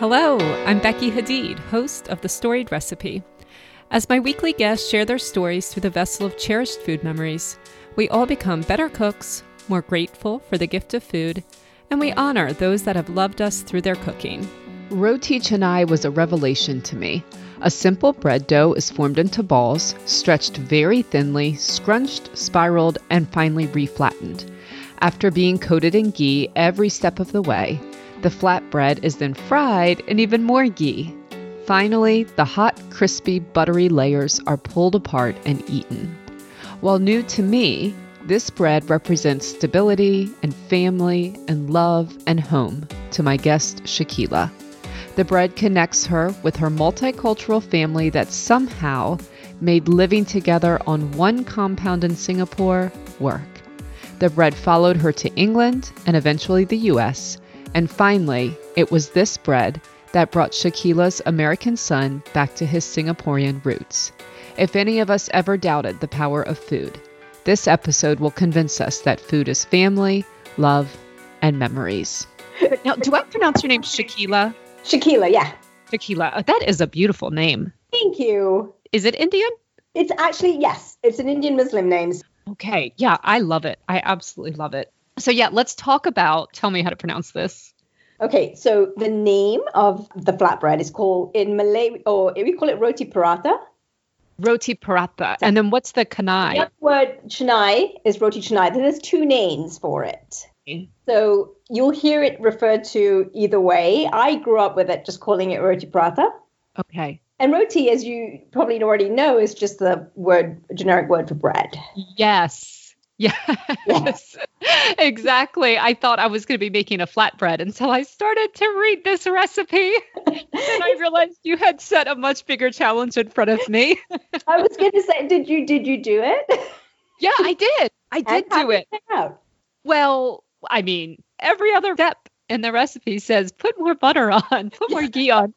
Hello, I'm Becky Hadeed, host of The Storied Recipe. As my weekly guests share their stories through the vessel of cherished food memories, we all become better cooks, more grateful for the gift of food, and we honor those that have loved us through their cooking. Roti canai was a revelation to me. A simple bread dough is formed into balls, stretched very thinly, scrunched, spiraled, and finally reflattened. After being coated in ghee every step of the way, the flat bread is then fried in even more ghee. Finally, the hot, crispy, buttery layers are pulled apart and eaten. While new to me, this bread represents stability and family and love and home to my guest, Shakila. The bread connects her with her multicultural family that somehow made living together on one compound in Singapore work. The bread followed her to England and eventually the US. And finally, it was this bread that brought Shakila's American son back to his Singaporean roots. If any of us ever doubted the power of food, this episode will convince us that food is family, love, and memories. Now, do I pronounce your name Shakila? Shakila, yeah. Shakila. Oh, that is a beautiful name. Thank you. Is it Indian? It's actually, yes, it's an Indian Muslim name. Okay. Yeah, I love it. I absolutely love it. So, yeah, let's talk about, tell me how to pronounce this. Okay, so the name of the flatbread is called in Malay, or we call it roti paratha. Roti paratha. And then what's the canai? The word canai is roti canai. There's two names for it. So you'll hear it referred to either way. I grew up with it just calling it roti prata. Okay. And roti, as you probably already know, is just the word generic word for bread. Yes. Yes. yes. exactly. I thought I was going to be making a flatbread until I started to read this recipe. and I realized you had set a much bigger challenge in front of me. I was going to say, did you did you do it? Yeah, I did. I did do it. it well, I mean, every other step in the recipe says put more butter on, put more ghee on.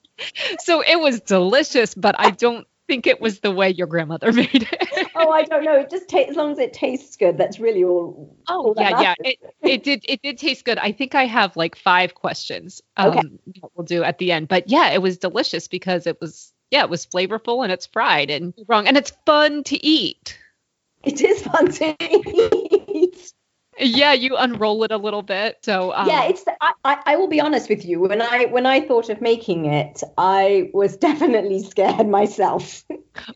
So it was delicious, but I don't think it was the way your grandmother made it. oh, I don't know. It just tastes as long as it tastes good. That's really all. Oh all yeah, yeah. It, it did. It did taste good. I think I have like five questions. Um, okay. we'll do at the end, but yeah, it was delicious because it was yeah, it was flavorful and it's fried and wrong and it's fun to eat. It is fun to eat yeah you unroll it a little bit so um, yeah it's the, I, I will be honest with you when i when i thought of making it i was definitely scared myself.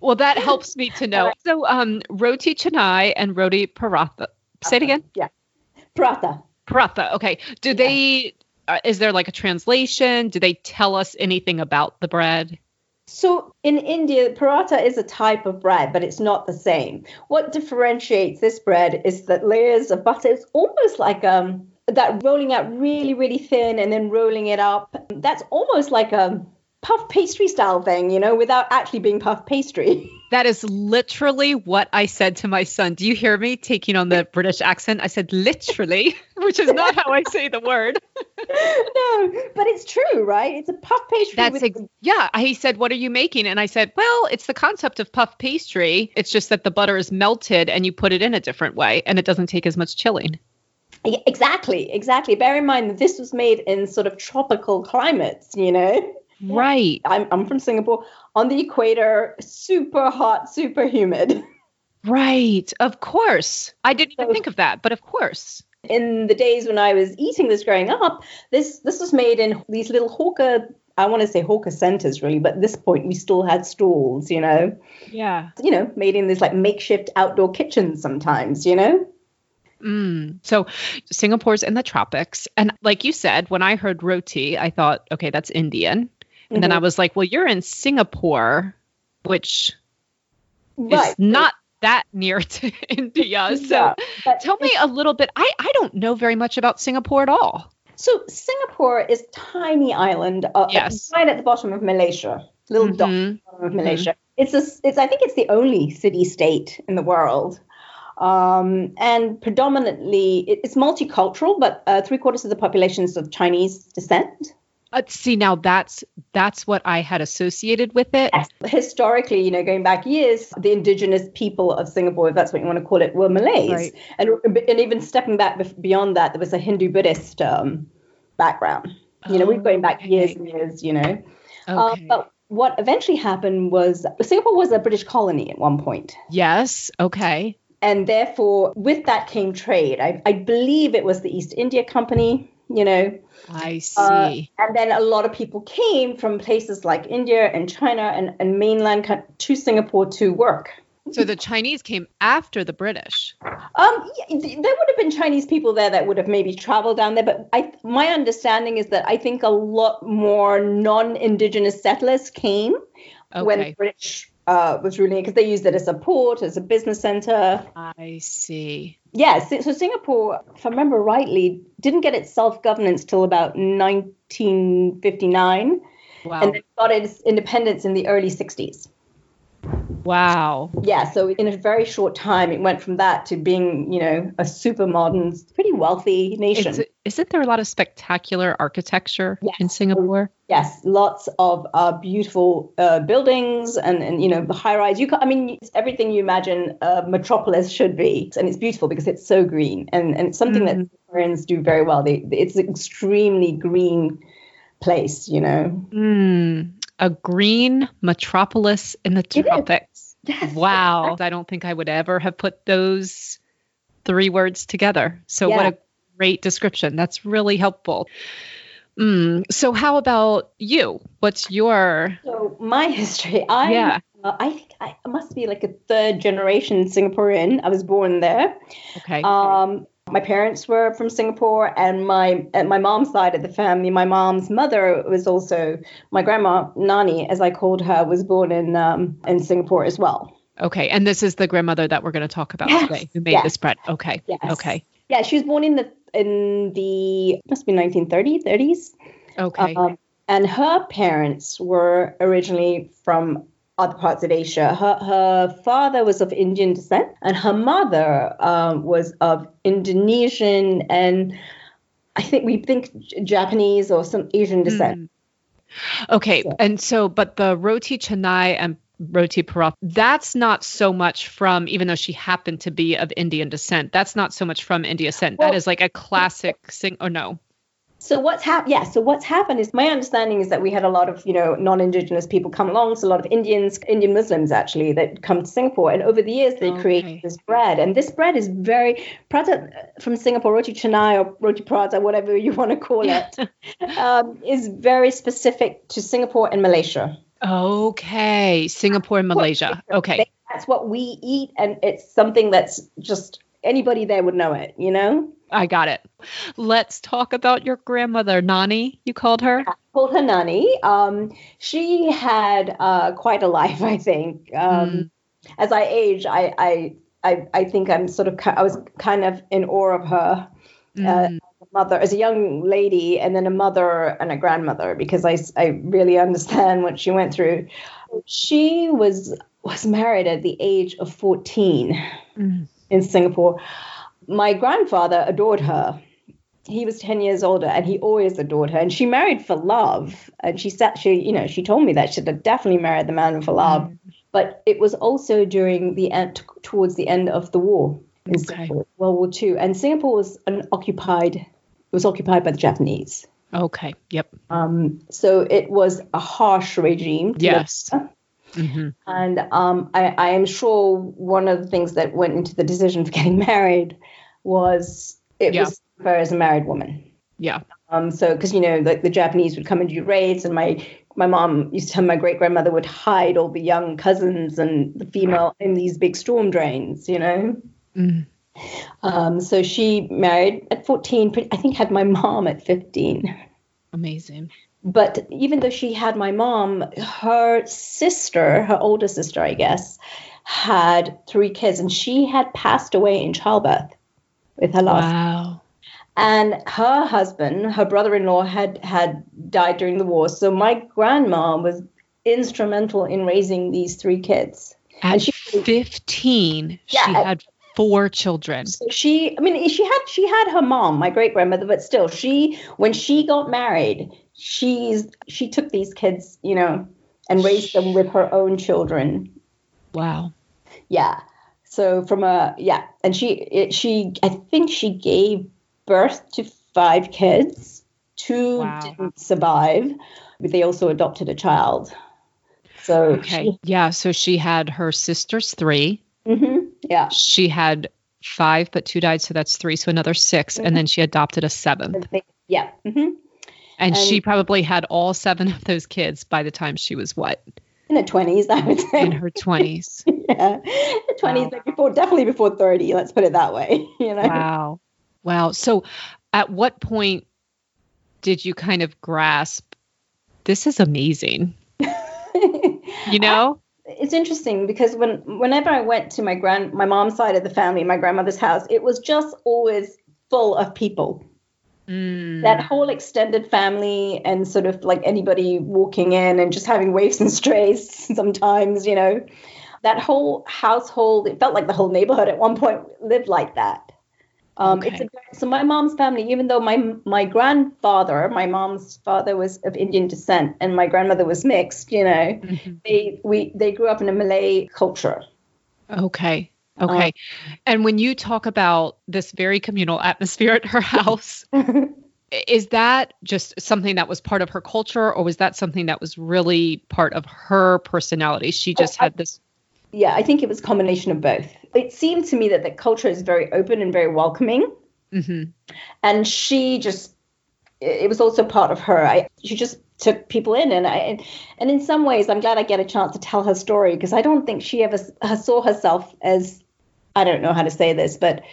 Well that helps me to know. So um roti canai and roti paratha. Say it again? yeah. Paratha. Paratha okay. Do yeah. they uh, is there like a translation? Do they tell us anything about the bread so in India, paratha is a type of bread, but it's not the same. What differentiates this bread is that layers of butter. It's almost like um that rolling out really, really thin and then rolling it up. That's almost like a puff pastry style thing, you know, without actually being puff pastry. That is literally what I said to my son. Do you hear me taking on the British accent? I said literally, which is not how I say the word. no, but it's true, right? It's a puff pastry. That's ex- yeah. He said, "What are you making?" And I said, "Well, it's the concept of puff pastry. It's just that the butter is melted and you put it in a different way, and it doesn't take as much chilling." Exactly, exactly. Bear in mind that this was made in sort of tropical climates, you know. Right. I'm, I'm from Singapore on the equator, super hot, super humid. Right. Of course. I didn't even think of that, but of course. In the days when I was eating this growing up, this this was made in these little hawker I want to say hawker centers really, but at this point we still had stalls, you know. Yeah. You know, made in this like makeshift outdoor kitchens sometimes, you know. Mm. So Singapore's in the tropics. And like you said, when I heard roti, I thought, okay, that's Indian. And mm-hmm. then I was like, well, you're in Singapore, which right. is not that near to India. So yeah, tell me a little bit. I, I don't know very much about Singapore at all. So Singapore is tiny island uh, yes. right at the bottom of Malaysia, little mm-hmm. dot of Malaysia. Mm-hmm. It's a, it's I think it's the only city state in the world. Um, and predominantly, it's multicultural, but uh, three quarters of the population is of Chinese descent. Uh, see now that's that's what I had associated with it. Yes. Historically, you know, going back years, the indigenous people of Singapore, if that's what you want to call it, were Malays, right. and and even stepping back beyond that, there was a Hindu Buddhist um, background. You know, we're going back Okay. years and years. You know, Uh, but what eventually happened was Singapore was a British colony at one point. yes. Okay. and therefore with that came trade I, I believe it was the east india company you know I see. uh, and then a lot of people came from places like india and china and, and mainland to singapore to work so the Chinese came after the British. um, yeah, there would have been chinese people there that would have maybe traveled down there but I, my understanding is that i think a lot more non-indigenous settlers came when the british uh, was ruling because they used it as a port as a business center I see. Yeah, so, Singapore, if I remember rightly, didn't get its self governance till about 1959, Wow. and then got its independence in the early 60s. wow. Yeah, so in a very short time, it went from that to being, you know, a super modern, pretty wealthy nation. Is, isn't there a lot of spectacular architecture Yes. in Singapore? yes, lots of uh, beautiful uh, buildings and, and you know high rise. You, ca- I mean, it's everything you imagine a metropolis should be, and it's beautiful because it's so green, and and it's something that Singaporeans do very well. They, it's an extremely green place, you know. Mm, a green metropolis in the tropics. Yes. Wow. I don't think I would ever have put those three words together. So, what a great description. That's really helpful. Mm, so, how about you? What's your. So my history, I Yeah. uh, I think I must be like a third generation Singaporean. I was born there. Okay. Um, my parents were from Singapore, and my at my mom's side of the family, my mom's mother was also my grandma Nani, as I called her, was born in um, in Singapore as well. okay. And this is the grandmother that we're going to talk about Yes, today who made yes. this bread. Okay. Yes. Okay. Yeah, she was born in the in the must be 1930s, 30s. Okay. Um, and her parents were originally from other parts of Asia. Her, her father was of Indian descent, and her mother um, was of Indonesian and I think we think Japanese or some Asian descent. Mm. Okay, So- and so, but the roti canai and roti paratha, that's not so much from, even though she happened to be of Indian descent, that's not so much from India descent. Well- that is like a classic sing. Oh no. So what's happened? Yeah. So what's happened is my understanding is that we had a lot of you know non-indigenous people come along. So a lot of Indians, Indian Muslims actually that come to Singapore, and over the years they Okay. created this bread, and this bread is very prata from Singapore roti canai or roti prata, whatever you want to call it, um, is very specific to Singapore and Malaysia. Okay, Singapore and Malaysia. Okay, That's what we eat, and it's something that's just anybody there would know it. You know. I got it. Let's talk about your grandmother, Nani. You called her. called her Nani. Um, she had uh, quite a life, I think. Um, Mm. As I age, I, I, I, I think I'm sort of, I was kind of in awe of her uh, Mm. Mother as a young lady, and then a mother and a grandmother because I, I really understand what she went through. She was was married at the age of 14 Mm. in Singapore. My grandfather adored her. He was 10 years older and he always adored her. And she married for love. And she said, she, you know, she told me that she had definitely married the man for love. But it was also during the end, towards the end of the war in Okay. Singapore, World War II. And Singapore was an occupied, was occupied by the Japanese. Okay. Yep. Um, so it was a harsh regime. Yes. under. hmm And um, I, I am sure one of the things that went into the decision for getting married was it Yeah. was her as a married woman. Yeah. Um, so because you know like the Japanese would come and do raids, and my my mom used to tell my great grandmother would hide all the young cousins and the female in these big storm drains, you know. Mm. Um, so she married at 14. I think had my mom at 15 Amazing. but even though she had my mom, her sister, her older sister, I guess, had three kids, and she had passed away in childbirth with her last. Wow. And her husband, her brother-in-law, had had died during the war. So my grandma was instrumental in raising these three kids. At And she- 15, she Yeah, at- had four children. So she, I mean, she had she had her mom, my great grandmother, but still, she when she got married, she's she took these kids, you know, and raised them with her own children. Wow. Yeah. So from a yeah, and she it, she I think she gave birth to five kids Two Wow. didn't survive, but they also adopted a child. So Okay. Yeah. So she had her sister's three. Yeah. She had five, but two died. So that's three. So another 6 And then she adopted a seventh. Yeah. hmm And, she probably had all seven of those kids by the time she was what? In her twenties, I would say. In her 20s. yeah. Twenties, Wow. before, definitely before thirty. Let's put it that way. You know. Wow. Wow. So at what point did you kind of grasp this is amazing? You know? It's interesting because when whenever I went to my grand my mom's side of the family, my grandmother's house, it was just always full of people. Mm. That whole extended family and sort of like anybody walking in and just having waifs and strays sometimes, you know. That whole household, it felt like the whole neighborhood at one point lived like that. Um, Okay. a, so my mom's family, even though my my grandfather, my mom's father was of Indian descent and my grandmother was mixed, you know, Mhm. they we they grew up in a Malay culture. Okay. Okay. and when you talk about this very communal atmosphere at her house, is that just something that was part of her culture or was that something that was really part of her personality? She just I- had this yeah, I think it was a combination of both. It seemed to me that the culture is very open and very welcoming, Mhm. and she just it was also part of her. I she just took people in, and I and, in some ways, I'm glad I get a chance to tell her story because I don't think she ever saw herself as I don't know how to say this, but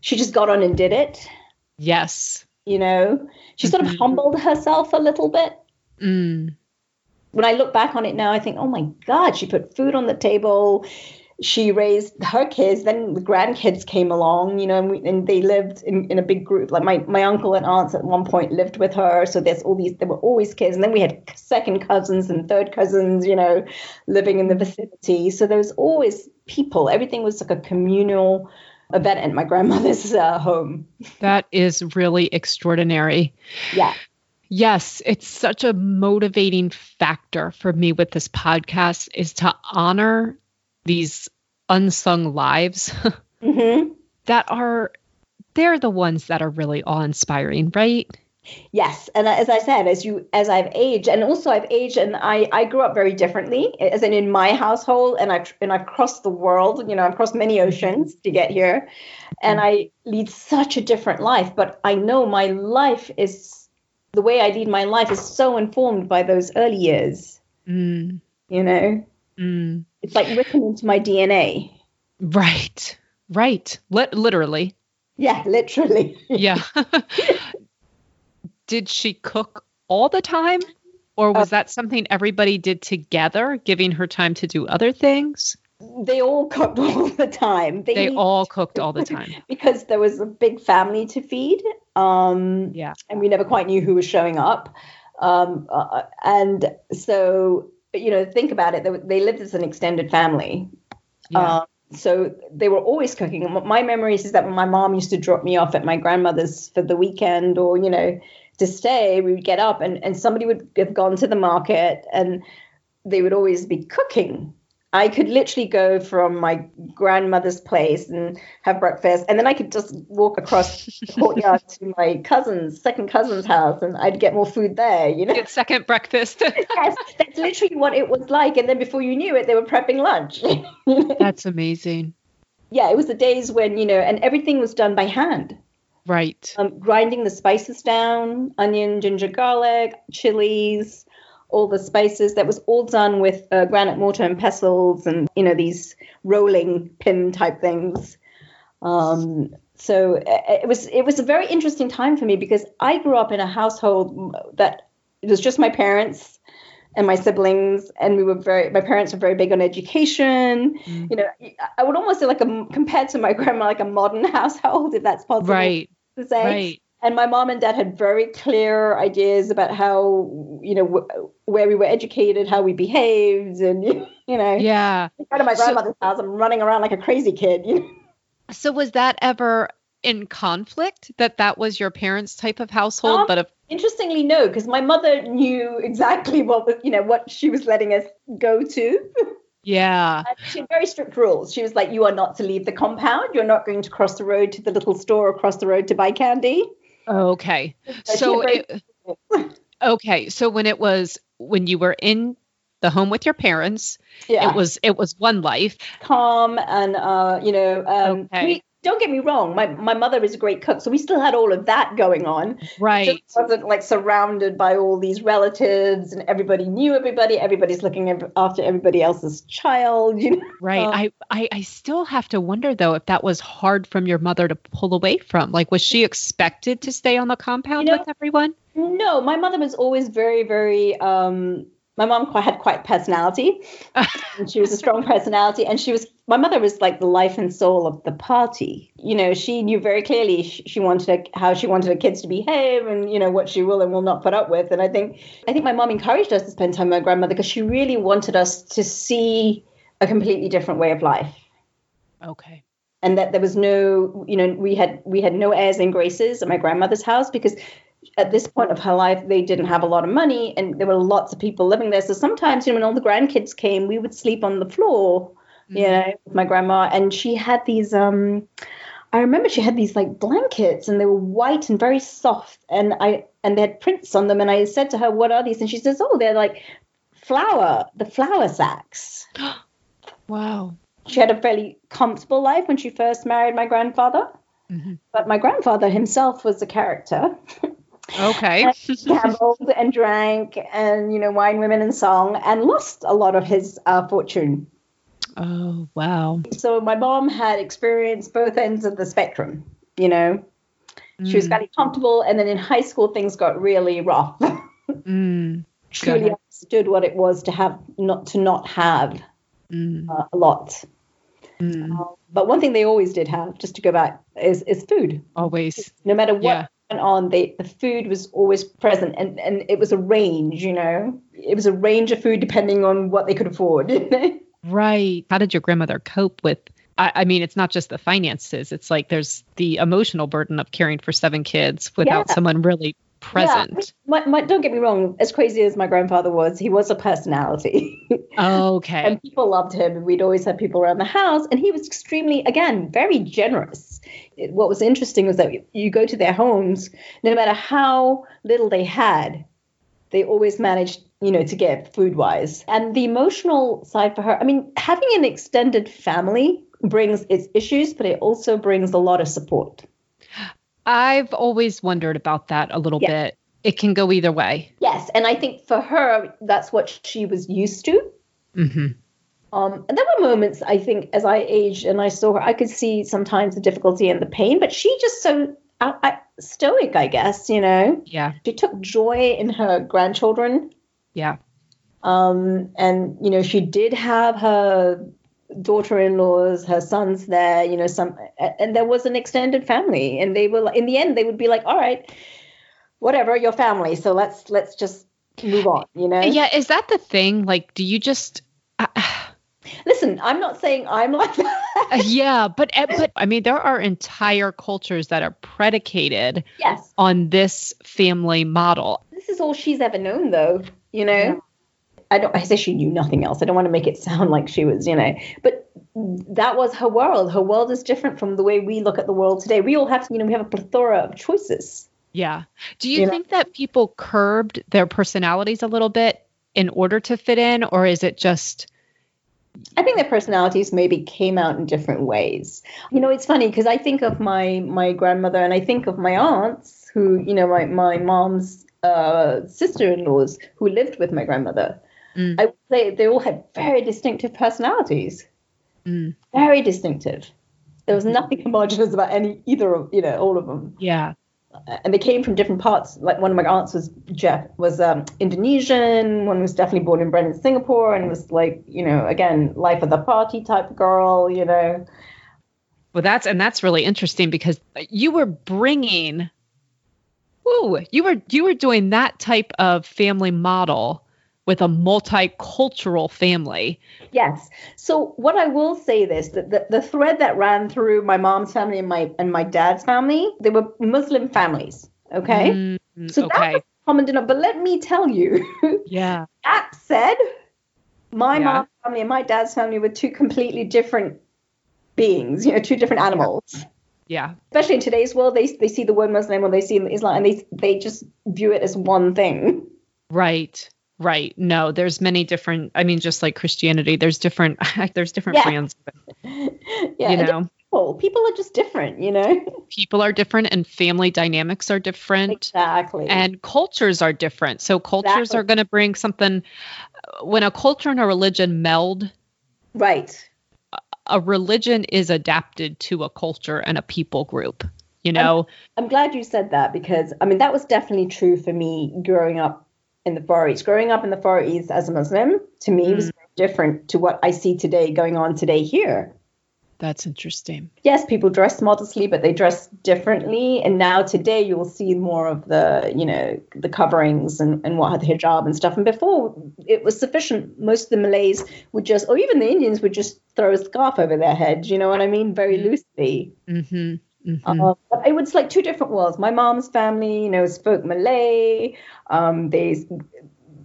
she just got on and did it. Yes. You know, she sort of Mhm. humbled herself a little bit. Mm. When I look back on it now, I think, oh my God, she put food on the table. She raised her kids. Then the grandkids came along, you know, and, we, and they lived in, in a big group. Like my, my uncle and aunts at one point lived with her. So there's all these, there were always kids. And then we had second cousins and third cousins, you know, living in the vicinity. So there was always people. Everything was like a communal event at my grandmother's uh, home. That is really extraordinary. Yeah. Yes, it's such a motivating factor for me with this podcast is to honor these unsung lives hmm that are they're the ones that are really awe-inspiring, right? Yes, and as I said, as you as I've aged, and also I've aged, and I I grew up very differently, as in in my household, and I and I've crossed the world. You know, I've crossed many oceans to get here, and I lead such a different life. But I know my life is the way I lead my life is so informed by those early years. Mm, You know, mm. it's like written into my DNA. Right. Right. Lit- literally. Yeah, literally. Yeah. did she cook all the time? Or was that something everybody did together, giving her time to do other things? They all cooked all the time. They needed all cooked all the time. because there was a big family to feed. Um, Yeah. and we never quite knew who was showing up. Um, uh, and so, you know, think about it. They, they lived as an extended family. Yeah. Um, so they were always cooking. My memories is that when my mom used to drop me off at my grandmother's for the weekend or, you know, to stay, we would get up and, and somebody would have gone to the market and they would always be cooking. I could literally go from my grandmother's place and have breakfast, and then I could just walk across the courtyard to my cousin's, second cousin's house, and I'd get more food there. You know, Get second breakfast. yes, that's literally what it was like. And then before you knew it, they were prepping lunch. That's amazing. yeah, it was the days when you know, and everything was done by hand. Right. Um, grinding the spices down, onion, ginger, garlic, chilies, all the spaces. That was all done with uh, granite mortar and pestles, and you know these rolling pin type things. Um, so uh, it was it was a very interesting time for me because I grew up in a household that it was just my parents and my siblings, and we were very. My parents were very big on education. Mm. You know, I would almost say like a compared to my grandma, like a modern household, if that's possible Right. to say. Right. And my mom and dad had very clear ideas about how, you know, wh- where we were educated, how we behaved, and you know, Yeah. out of my So- grandmother's house, I'm running around like a crazy kid. You know? So was that ever in conflict that that was your parents' type of household? Um, but if Interestingly, no, because my mother knew exactly what was, you know, what she was letting us go to. yeah. And she had very strict rules. She was like, "You are not to leave the compound. You're not going to cross the road to the little store across the road to buy candy." Okay. So it, okay, so when it was when you were in the home with your parents, Yeah. it was it was one life. calm and uh, you know, um, Okay. Don't get me wrong. My my mother is a great cook, so we still had all of that going on. Right. Just wasn't like surrounded by all these relatives and everybody knew everybody. Everybody's looking after everybody else's child. You know. Right. Um, I, I I still have to wonder though if that was hard from your mother to pull away from. Like was she expected to stay on the compound You know- with everyone? No, my mother was always very, very. Um, my mom quite, had quite personality. and she was a strong personality, and she was. My mother was like the life and soul of the party. You know, she knew very clearly she, she wanted how she wanted her kids to behave, and you know what she will and will not put up with. And I think, I think my mom encouraged us to spend time with my grandmother because she really wanted us to see a completely different way of life Okay. and that there was no you know we had we had no airs and graces at my grandmother's house because at this point of her life they didn't have a lot of money and there were lots of people living there so sometimes you know when all the grandkids came we would sleep on the floor you know with my grandma and she had these um I remember she had these like blankets and they were white and very soft and I and they had prints on them and I said to her what are these and she says oh they're like flour the flour sacks Wow. she had a fairly comfortable life when she first married my grandfather. Mhm. But my grandfather himself was a character. Okay. Gambled and drank and, you know, wine, women, and song and lost a lot of his uh, fortune. oh, wow. So my mom had experienced both ends of the spectrum, you know. She was very comfortable. And then in high school, things got really rough. mm, Truly understood what it was to have, not to not have mm, uh, a lot. mm. But one thing they always did have, just to go back, is, is food. Always. no matter what Yeah. Went on they, the food was always present and, and it was a range you know it was a range of food depending on what they could afford you know? Right. How did your grandmother cope with? I, I mean, it's not just the finances. It's like there's the emotional burden of caring for seven kids without Yeah. someone really present. my, my, don't get me wrong as crazy as my grandfather was he was a personality Okay. and people loved him and we'd always have people around the house and he was extremely again very generous It- what was interesting was that you go to their homes no matter how little they had they always managed you know to get food wise and the emotional side for her i mean having an extended family brings its issues but it also brings a lot of support I've always wondered about that a little Yeah. bit. It can go either way. yes and i think for her that's what she was used to hmm Um, and there were moments I think as I aged and I saw her, I could see sometimes the difficulty and the pain, but she just so I, I, stoic, I guess. You know, Yeah. she took joy in her grandchildren, Yeah. um, and you know she did have her daughter-in-laws, her sons there. You know, some and there was an extended family, and they were in the end they would be like, all right, whatever, your family. So let's let's just move on. You know. Yeah. Is that the thing? Like, do you just. Uh, Listen, I'm not saying I'm like that. yeah, but eh, but I mean, there are entire cultures that are predicated yes. on this family model. this is all she's ever known though you know Yeah. I don't i say she knew nothing else. I don't want to make it sound like she was you know but that was her world. Her world is different from the way we look at the world today. We all have you know we have a plethora of choices. Yeah. Do you You know? think that people curbed their personalities a little bit in order to fit in, or is it just i think their personalities maybe came out in different ways. You know it's funny because i think of my my grandmother and i think of my aunts who you know my, my mom's uh, sister-in-laws who lived with my grandmother Mm. i say they all had very distinctive personalities Mm, very distinctive. There was nothing homogenous about any either of you know all of them, yeah. and they came from different parts. Like one of my aunts was Jeff was um, Indonesian. One was definitely born in bred in Singapore, and was like you know again life of the party type girl. You know, Well, that's and that's really interesting because you were bringing, woo, you were you were doing that type of family model with a multicultural family. yes. So what I will say this that the, the thread that ran through my mom's family and my and my dad's family, they were Muslim families. Okay, Mm, so that okay. was common denominator. But let me tell you. yeah. That said, my Yeah. mom's family and my dad's family were two completely different beings, you know, two different animals. Yeah. Especially in today's world, they they see the word Muslim or they see Islam and they they just view it as one thing. Right. Right. No, there's many different. I mean, just like Christianity, there's different. there's different Yeah. brands. of it, Yeah, you know, people, people are just different, you know. people are different, and family dynamics are different, Exactly. and cultures are different. So cultures Exactly. are going to bring something. Uh, when a culture and a religion meld, right. a religion is adapted to a culture and a people group. You know. I'm glad you said that because I mean that was definitely true for me growing up in the Far East. Growing up in the Far East as a Muslim to me was very different to what I see today going on today here. That's interesting. Yes, people dress modestly, but they dress differently. And now today you will see more of the, you know, the coverings and, and what the hijab and stuff. And before it was sufficient. Most of the Malays would just, or even the Indians would just throw a scarf over their head. You know what I mean? Very loosely. Mm-hmm. Mm-hmm. Uh, but it was like two different worlds. My mom's family, you know, spoke Malay. Um, they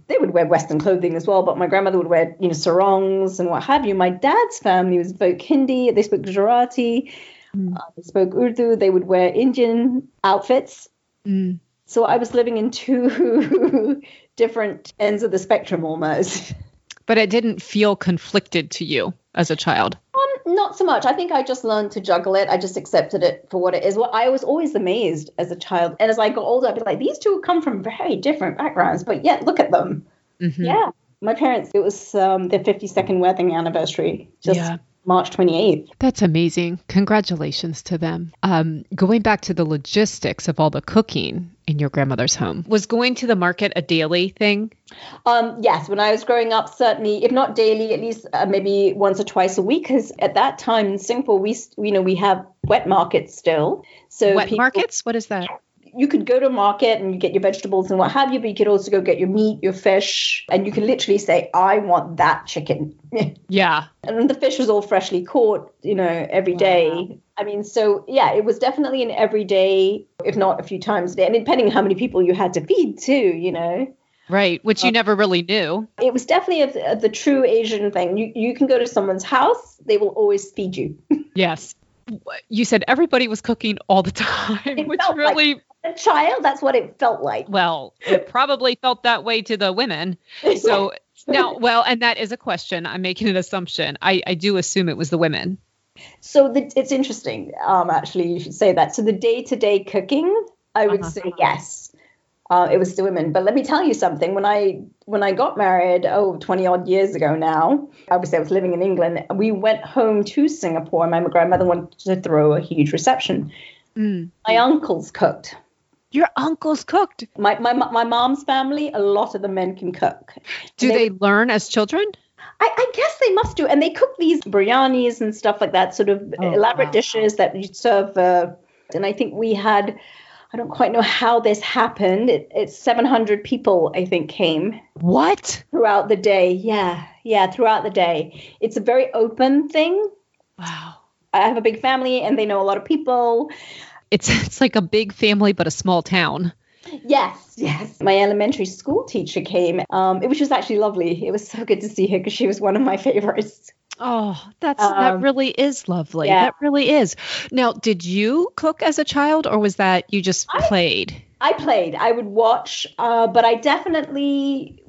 they would wear Western clothing as well, but my grandmother would wear, you know, sarongs and what have you. My dad's family was spoke Hindi. They spoke Gujarati. Mm. Uh, they spoke Urdu. They would wear Indian outfits. Mm. So I was living in two different ends of the spectrum almost. But it didn't feel conflicted to you as a child. Not so much. I think I just learned to juggle it. I just accepted it for what it is. Well, I was always amazed as a child, and as I got older, I'd be like, these two come from very different backgrounds, but yet look at them. Mhm. Yeah, my parents. It was um, their fifty-second wedding anniversary, just Yeah. March twenty-eighth. That's amazing. Congratulations to them. Um, going back to the logistics of all the cooking in your grandmother's home, was going to the market a daily thing? Um, yes, when I was growing up, certainly, if not daily, at least uh, maybe once or twice a week. Because at that time in Singapore, we you know we have wet markets still. So Wet people- markets? What is that? You could go to market and you get your vegetables and what have you, but you could also go get your meat, your fish, and you can literally say, I want that chicken. Yeah. and the fish was all freshly caught, you know, every day. I mean, so yeah, it was definitely an everyday, if not a few times a day. And depending on how many people you had to feed too, you know. Right. Which you uh, never really knew. It was definitely a, a, the true Asian thing. You, you can go to someone's house, they will always feed you. Yes. You said everybody was cooking all the time, It which felt like- really, a child, that's what it felt like. well, it probably felt that way to the women. So now, well, and that is a question. I'm making an assumption. I, I do assume it was the women. So the, it's interesting. Um, actually, you should say that. So the day-to-day cooking, I would Uh-huh. say yes. Uh, it was the women. But let me tell you something. When I when I got married, oh, 20 odd years ago now, obviously I was living in England. We went home to Singapore. My grandmother wanted to throw a huge reception. Mm. My uncles cooked. Your uncles cooked. My, my my mom's family, a lot of the men can cook. Do They- they learn as children? I, I guess they must do. And they cook these biryanis and stuff like that, sort of Oh, elaborate wow. dishes that you serve. Uh, and I think we had, I don't quite know how this happened. It, it's 700 people, I think, came What? throughout the day. Yeah, yeah, throughout the day. It's a very open thing. Wow. I have a big family and they know a lot of people. It's it's like a big family but a small town. Yes, yes. My elementary school teacher came, um, which was actually lovely. It was so good to see her because she was one of my favorites. Oh, that's that Um, really is lovely. yeah. That really is. Now, did you cook as a child or was that you just I- played? I played. I would watch, uh, but I definitely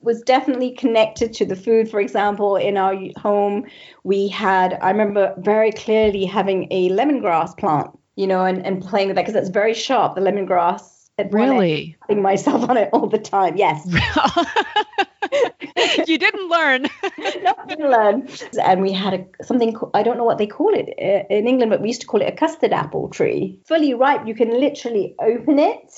was definitely connected to the food. For example, in our home, we had. I remember very clearly having a lemongrass plant, you know, and, and playing with that because that's very sharp. The lemongrass. At one end, Really? putting myself on it all the time. Yes. you didn't learn. no, didn't learn. And we had a something I don't know what they call it uh, in England, but we used to call it a custard apple tree. Fully ripe, you can literally open it,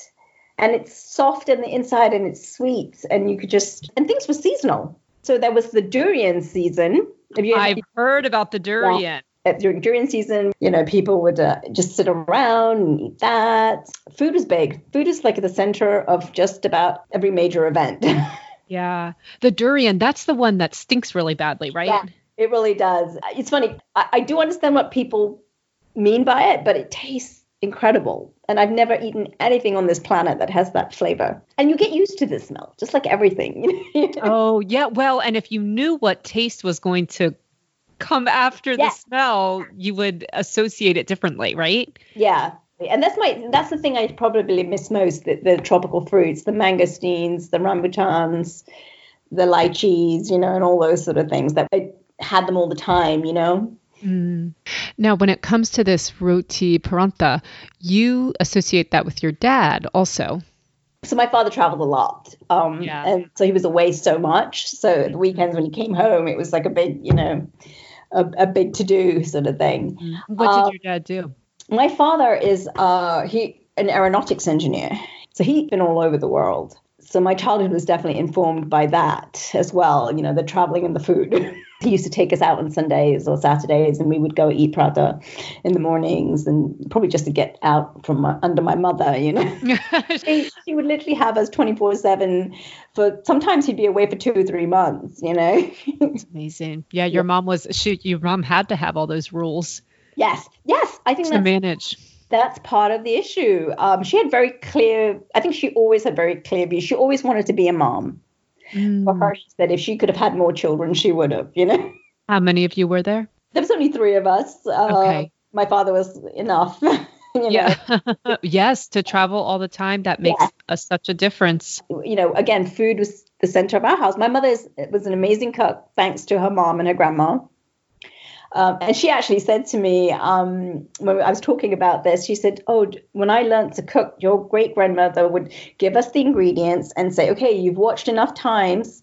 and it's soft on the inside and it's sweet, and you could just and things were seasonal. So there was the durian season. Have you I've heard about the durian. uh, during durian season, you know, people would uh, just sit around and eat that. Food was big. Food is like at the center of just about every major event. Yeah. The durian, that's the one that stinks really badly, right? Yeah. It really does. It's funny. I, I do understand what people mean by it, but it tastes incredible. And I've never eaten anything on this planet that has that flavor. And you get used to the smell, just like everything. Oh, yeah. Well, and if you knew what taste was going to come after the smell, you would associate it differently, right? Yeah. And that's my that's the thing I probably miss most, the, the tropical fruits, the mangosteens, the rambutans, the lychees, you know, and all those sort of things that I had them all the time, you know. Mm. Now, when it comes to this roti paratha, you associate that with your dad also. So my father traveled a lot. Um Yeah. and so he was away so much. So the weekends when he came home, it was like a big, you know, a, a big to do sort of thing. What Uh, did your dad do? My father is uh he an aeronautics engineer. So he'd been all over the world. So my childhood was definitely informed by that as well, you know, the traveling and the food. he used to take us out on Sundays or Saturdays and we would go eat prata in the mornings and probably just to get out from my, under my mother, you know. he, he would literally have us 24/7 for sometimes he'd be away for 2 or 3 months, you know. It's Amazing. Yeah, your mom was shoot. Your mom had to have all those rules yes. Yes, I think to that's manage. that's part of the issue. Um, she had very clear. I think she always had very clear views. She always wanted to be a mom. For Mm. her, she said if she could have had more children, she would have. You know, How many of you were there? there was only three of us. Uh, Okay. My father was enough. you know, Yeah. yes, to travel all the time that makes Yeah. a, such a difference. you know, again, food was the center of our house. My mother is, was an amazing cook, thanks to her mom and her grandma. Um, and she actually said to me um, when I was talking about this, she said, "Oh, when I learned to cook, your great grandmother would give us the ingredients and say, okay, you've watched enough times."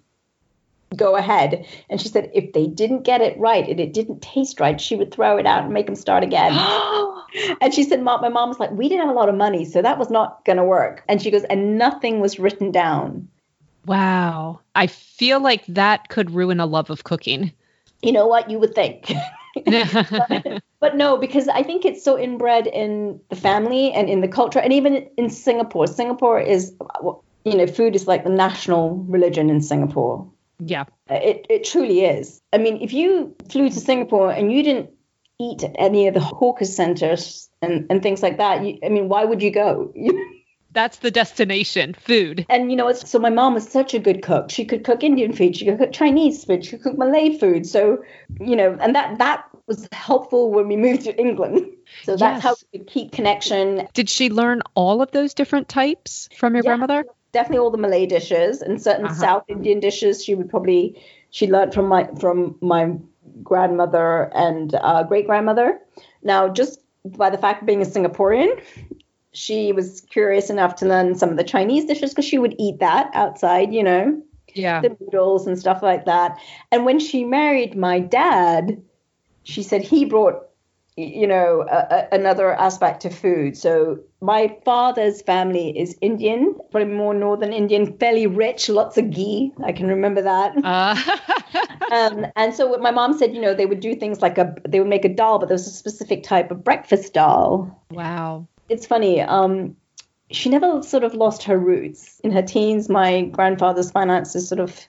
Go ahead. And she said if they didn't get it right and it didn't taste right, she would throw it out and make them start again. And she said, Mom, my mom was like, we didn't have a lot of money, so that was not going to work. And she goes, and nothing was written down. wow. I feel like that could ruin a love of cooking. You know what? You would think. but no, because I think it's so inbred in the family and in the culture, and even in Singapore. Singapore is, you know, food is like the national religion in Singapore. yeah. It, it truly is. I mean, if you flew to Singapore and you didn't eat at any of the hawker centers and, and things like that, you, I mean, why would you go? That's the destination, food. And you know, so my mom was such a good cook. She could cook Indian food, she could cook Chinese food, she could cook Malay food. So, you know, and that that was helpful when we moved to England. So that's how we could keep connection. Did she learn all of those different types from your Yeah. grandmother? Definitely all the Malay dishes and certain Uh-huh. South Indian dishes. She would probably she learned from my from my grandmother and uh, great grandmother. Now, just by the fact of being a Singaporean, she was curious enough to learn some of the Chinese dishes because she would eat that outside, you know. Yeah. the noodles and stuff like that. And when she married my dad, she said he brought, you know, a, a, another aspect to food. So my father's family is Indian, probably more northern Indian, fairly rich, lots of ghee. I can remember that. Uh, Um, and so what my mom said, you know, they would do things like a, they would make a dal, but there was a specific type of breakfast dal wow. It's funny. Um, she never sort of lost her roots. In her teens, my grandfather's finances sort of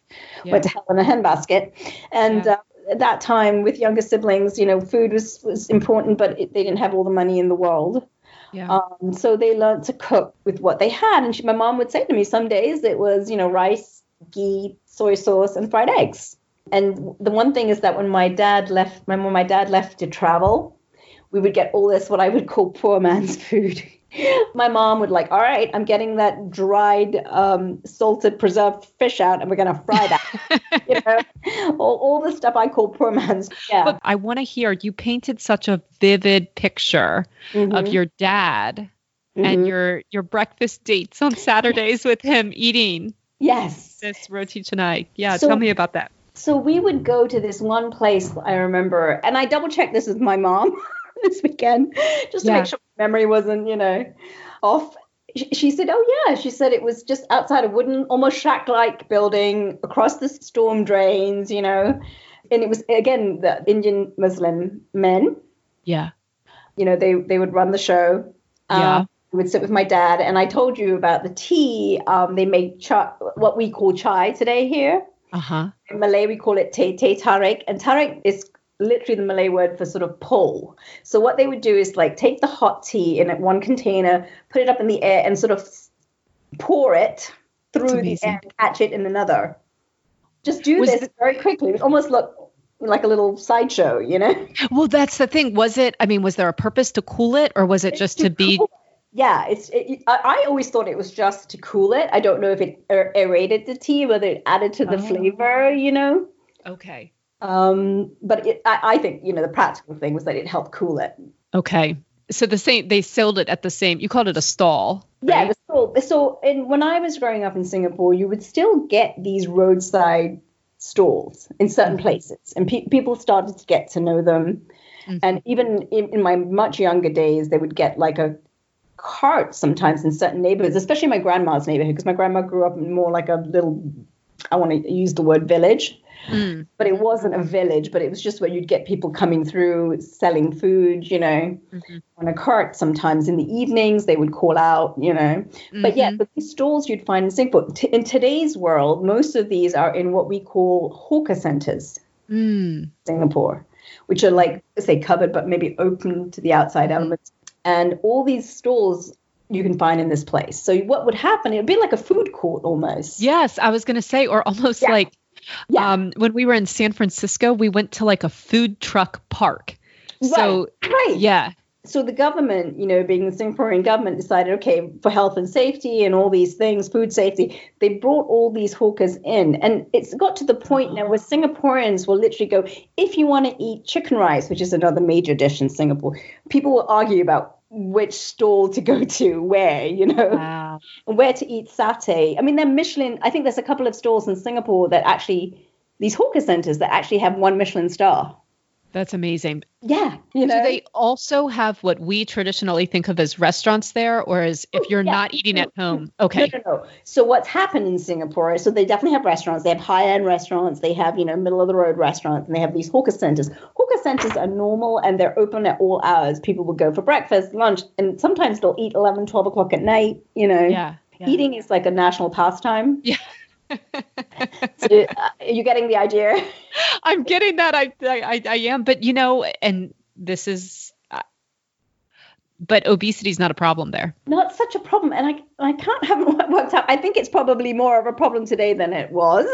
Yeah. went to hell in a handbasket, and Yeah. uh, at that time, with younger siblings, you know, food was was important, but it, they didn't have all the money in the world. Yeah. Um, so they learned to cook with what they had. And she, my mom would say to me, some days it was, you know, rice, ghee, soy sauce, and fried eggs. And the one thing is that when my dad left, when my dad left to travel, we would get all this what I would call poor man's food. my mom would like, all right, I'm getting that dried, um, salted, preserved fish out, and we're gonna fry that. you know, all, all the stuff I call poor man's. Yeah. But I want to hear you painted such a vivid picture of Mhm, your dad mhm. and your your breakfast dates on Saturdays with him eating yes. this roti canai. Yeah, So- tell me about that. So we would go to this one place I remember, and I double checked this with my mom this weekend just to Yeah. make sure my memory wasn't, you know, off. She- said, "Oh yeah," she said it was just outside a wooden, almost shack-like building across the storm drains, you know, and it was again the Indian Muslim men. Yeah. You know, they they would run the show. Yeah. Um, would sit with my dad, and I told you about the tea. Um, they make chai, what we call chai today here. Uh-huh. In Malay, we call it te teh tarik, and tarik is literally the Malay word for sort of pull. So what they would do is like take the hot tea in one container, put it up in the air, and sort of pour it through the air and catch it in another. Just do Was this it- very quickly. It almost look like a little sideshow, you know. Well, that's the thing. Was it? I mean, was there a purpose to cool it, or was it just to be? Cool. Yeah, it's. It, I, I always thought it was just to cool it. I don't know if it er, aerated the tea, whether it added to the Oh. flavor, you know. Okay. Um, but it, I, I think you know the practical thing was that it helped cool it. Okay. So the same. They sold it at the same. You called it a stall. Yeah, the stall. So, in, when I was growing up in Singapore, you would still get these roadside stalls in certain Mhm. places, and pe- people started to get to know them. Mhm. And even in, in my much younger days, they would get like a cart sometimes in certain neighborhoods, especially my grandma's neighborhood, because my grandma grew up in more like a little. I want to use the word village, Mm. but it wasn't a village, but it was just where you'd get people coming through selling food, you know, Mhm. on a cart sometimes in the evenings they would call out, you know. But yeah, but these stalls you'd find in Singapore. T- in today's world, most of these are in what we call hawker centers, Mm. Singapore, which are like say covered but maybe open to the outside Mhm. elements. And all these stalls you can find in this place. So what would happen? It would be like a food court almost. Yes, I was going to say, or almost Yeah. like Yeah. um, when we were in San Francisco, we went to like a food truck park. So right. yeah, so the government, you know, being the Singaporean government, decided, okay, for health and safety and all these things, food safety, they brought all these hawkers in. And it's got to the point now where Singaporeans will literally go, if you want to eat chicken rice, which is another major dish in Singapore, people will argue about which stall to go to, where, you know, wow. and where to eat satay. I mean, they're Michelin, I think there's a couple of stalls in Singapore that actually, these hawker centers that actually have one Michelin star. That's amazing. Yeah. You know, Do they also have what we traditionally think of as restaurants there, or as if oh, you're yeah. not eating at home? Okay. No, no, no. So what's happened in Singapore? So they definitely have restaurants. They have high-end restaurants. They have you know middle of the road restaurants, and they have these hawker centers. Hawker centers are normal and they're open at all hours. People will go for breakfast, lunch, and sometimes they'll eat 11, 12 o'clock at night. You know, Yeah. yeah. eating is like a national pastime. Yeah. So, uh, are you getting the idea? I'm getting that. I, I, I am. But you know, and this is, uh, but obesity is not a problem there. Not such a problem, and I I can't haven't worked out. I think it's probably more of a problem today than it was.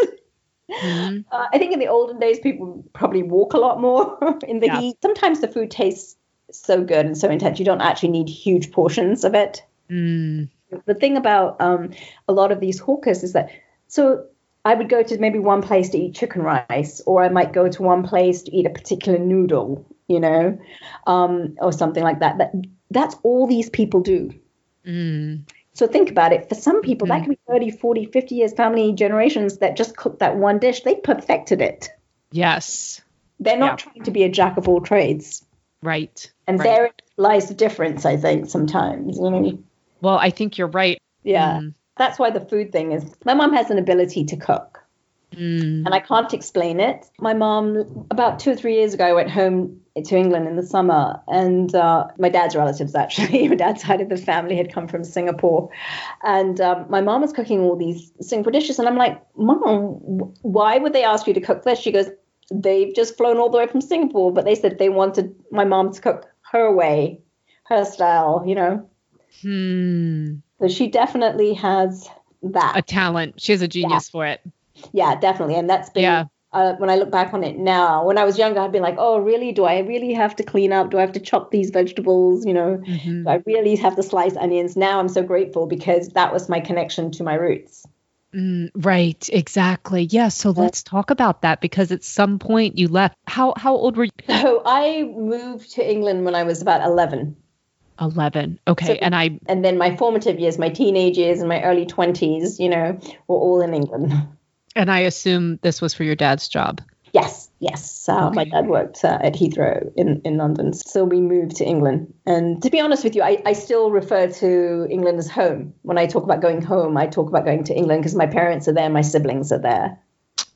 Mhm. Uh, I think in the olden days, people probably walk a lot more in the Yeah. heat. Sometimes the food tastes so good and so intense, you don't actually need huge portions of it. Mm. The thing about um, a lot of these hawkers is that, so I would go to maybe one place to eat chicken rice, or I might go to one place to eat a particular noodle, you know, um, or something like that. That that's all these people do. Mm. So think about it. For some people, Mhm. that could be 30, 40, 50 years, family generations that just cook that one dish. They perfected it. Yes. They're not trying to be a jack of all trades. Right. And Right. there lies the difference, I think, sometimes. You know? Well, I think you're right. Yeah. Mm. That's why the food thing is my mom has an ability to cook. Mm. And I can't explain it. My mom, about two or three years ago, I went home to England in the summer, and uh, my dad's relatives, actually, my dad's side of the family had come from Singapore. And um, my mom was cooking all these Singapore dishes. And I'm like, Mom, why would they ask you to cook this? She goes, They've just flown all the way from Singapore, but they said they wanted my mom to cook her way, her style, you know? Hmm. So she definitely has that. A talent. She has a genius for it. Yeah, definitely. And that's been, Yeah. uh, when I look back on it now, when I was younger, I'd be like, oh, really? Do I really have to clean up? Do I have to chop these vegetables? You know, Mhm. do I really have to slice onions? Now I'm so grateful because that was my connection to my roots. Mm, right, exactly. Yeah, so let's talk about that because at some point you left. How how old were you? So I moved to England when I was about 11. 11. Okay, So- and I And then my formative years, my teenage years and my early 20s, you know, were all in England. and I assume this was for your dad's job. Yes, yes. Uh, My dad worked uh, at Heathrow in, in London. So we moved to England. And to be honest with you, I, I still refer to England as home. When I talk about going home, I talk about going to England because my parents are there, my siblings are there.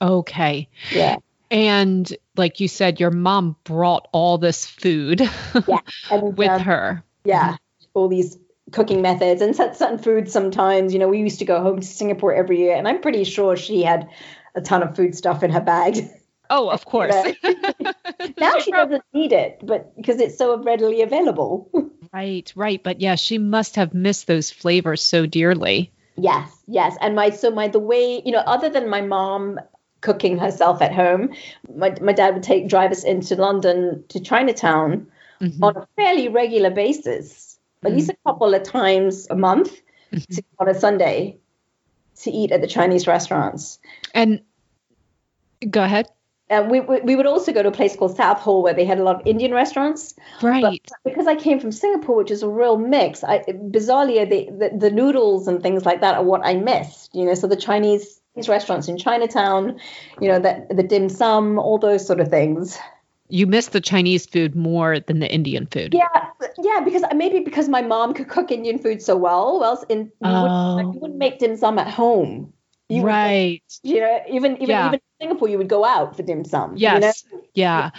Okay. Yeah. And like you said, your mom brought all this food Yeah. And, with um, her. Yeah. Mm-hmm. All these cooking methods and cer- certain foods sometimes. You know, we used to go home to Singapore every year, and I'm pretty sure she had a ton of food stuff in her bag. Oh, of course. now she doesn't need it, but because it's so readily available. Right, right. But yeah, she must have missed those flavors so dearly. Yes, yes. And my so my the way, you know, other than my mom cooking herself at home. My, my dad would take drive us into London to Chinatown mm-hmm. on a fairly regular basis, at mm-hmm. least a couple of times a month mm-hmm. to, on a Sunday to eat at the Chinese restaurants. And go ahead. And we, we, we would also go to a place called Southall where they had a lot of Indian restaurants. Right. But because I came from Singapore, which is a real mix, I bizarrely the, the, the noodles and things like that are what I missed. You know, so the Chinese these restaurants in Chinatown, you know, that the dim sum, all those sort of things. You miss the Chinese food more than the Indian food. Yeah, yeah, because maybe because my mom could cook Indian food so well. Well, in you, oh. wouldn't, you wouldn't make dim sum at home. You right. Would, you know, even even yeah. even in Singapore, you would go out for dim sum. Yes. You know? Yeah.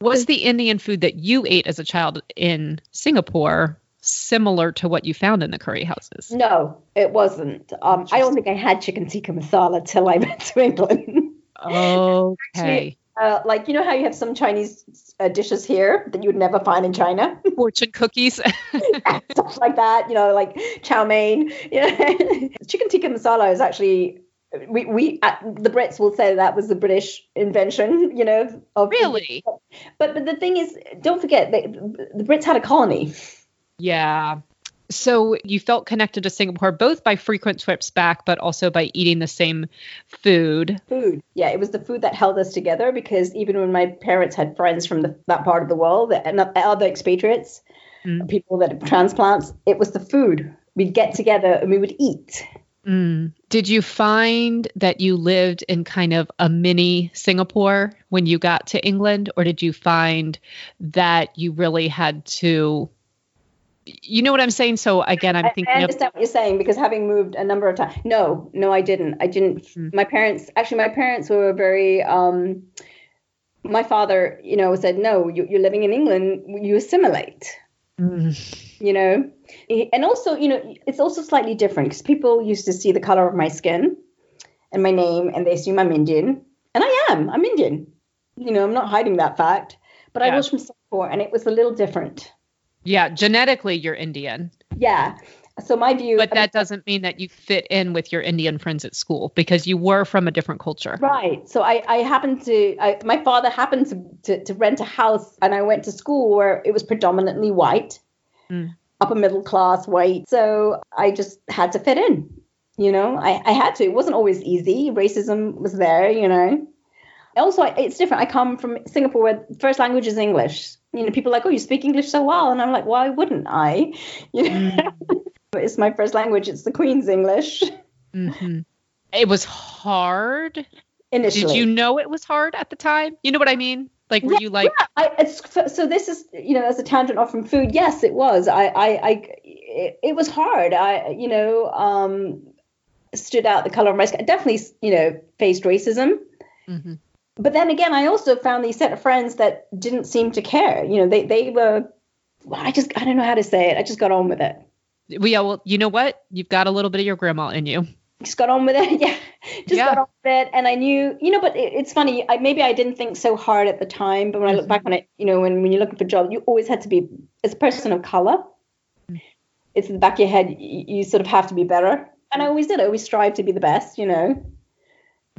Was the Indian food that you ate as a child in Singapore similar to what you found in the curry houses? No, it wasn't. Um, I don't think I had chicken tikka masala till I went to England. Okay. Actually, uh, like you know how you have some Chinese uh, dishes here that you would never find in China. Fortune cookies, stuff like that. You know, like chow mein. You know, chicken tikka masala is actually we we uh, the Brits will say that was the British invention. You know, of really. But but the thing is, don't forget they, the Brits had a colony. Yeah. So you felt connected to Singapore both by frequent trips back, but also by eating the same food. Food, yeah, it was the food that held us together because even when my parents had friends from the, that part of the world and other expatriates, mm. people that transplants, it was the food. We'd get together and we would eat. Mm. Did you find that you lived in kind of a mini Singapore when you got to England, or did you find that you really had to you know what I'm saying? So again, I'm thinking. I, I understand of, what you're saying because having moved a number of times. No, no, I didn't. I didn't. Mm-hmm. My parents, actually, my parents were very. Um, my father, you know, said, "No, you, are living in England. You assimilate." Mm. You know, and also, you know, it's also slightly different because people used to see the color of my skin and my name, and they assume I'm Indian, and I am. I'm Indian. You know, I'm not hiding that fact. But yeah. I was from Singapore, and it was a little different. Yeah, genetically you're Indian. Yeah. So my view But that I mean, doesn't mean that you fit in with your Indian friends at school because you were from a different culture. Right. So I, I happened to I, my father happened to, to, to rent a house and I went to school where it was predominantly white. Mm. Upper middle class white. So I just had to fit in. You know, I, I had to. It wasn't always easy. Racism was there, you know. Also, it's different. I come from Singapore where first language is English you know, people are like, oh, you speak English so well. And I'm like, why wouldn't I? You know, mm. it's my first language. It's the Queen's English. Mm-hmm. It was hard. Initially. Did you know it was hard at the time? You know what I mean? Like, were yeah, you like? Yeah. I, so this is, you know, as a tangent off from food. Yes, it was. I, I, I it, it was hard. I, you know, um, stood out the color of my skin. Definitely, you know, faced racism. Mm-hmm but then again, I also found these set of friends that didn't seem to care. You know, they they were. I just I don't know how to say it. I just got on with it. Well, yeah, well, you know what? You've got a little bit of your grandma in you. Just got on with it. Yeah, just yeah. got on with it. And I knew, you know, but it, it's funny. I, maybe I didn't think so hard at the time, but when I look back on it, you know, when when you're looking for jobs, you always had to be as a person of color. Mm. It's in the back of your head. You, you sort of have to be better, and I always did. I always strive to be the best, you know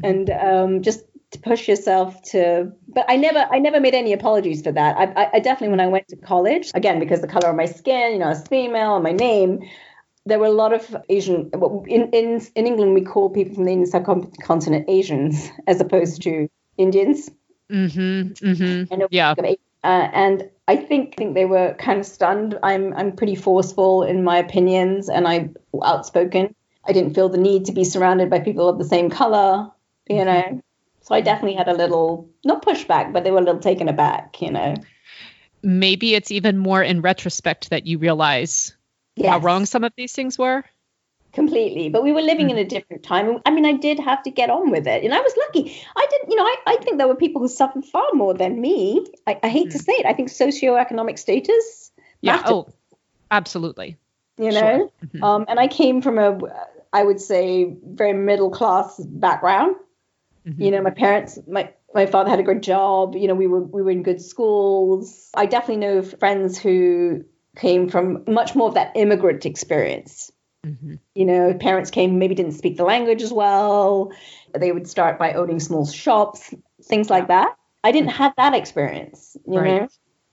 mm-hmm. and um, just to push yourself to but i never i never made any apologies for that I, I, definitely when i went to college again because the color of my skin you know i was female and my name there were a lot of asian in in, in england we call people from the indian subcontinent asians as opposed to indians mm-hmm, mm-hmm. And yeah uh, and I think, I think they were kind of stunned. I'm I'm pretty forceful in my opinions, and I'm outspoken. I didn't feel the need to be surrounded by people of the same color, you mm-hmm. know. So I definitely had a little, not pushback, but they were a little taken aback, you know. Maybe it's even more in retrospect that you realize yes. how wrong some of these things were. Completely. But we were living mm. in a different time. I mean, I did have to get on with it. And I was lucky. I didn't, you know, I, I think there were people who suffered far more than me. I, I hate mm. to say it. I think socioeconomic status. Yeah. Mattered. Oh, absolutely. You know? Sure. Mm-hmm. Um, and I came from a, I would say, very middle class background. Mm-hmm. You know, my parents, my my father had a good job. You know, we were we were in good schools. I definitely know friends who came from much more of that immigrant experience. Mm-hmm. You know, parents came, maybe didn't speak the language as well. They would start by owning small shops, things like that. I didn't have that experience, you right. know?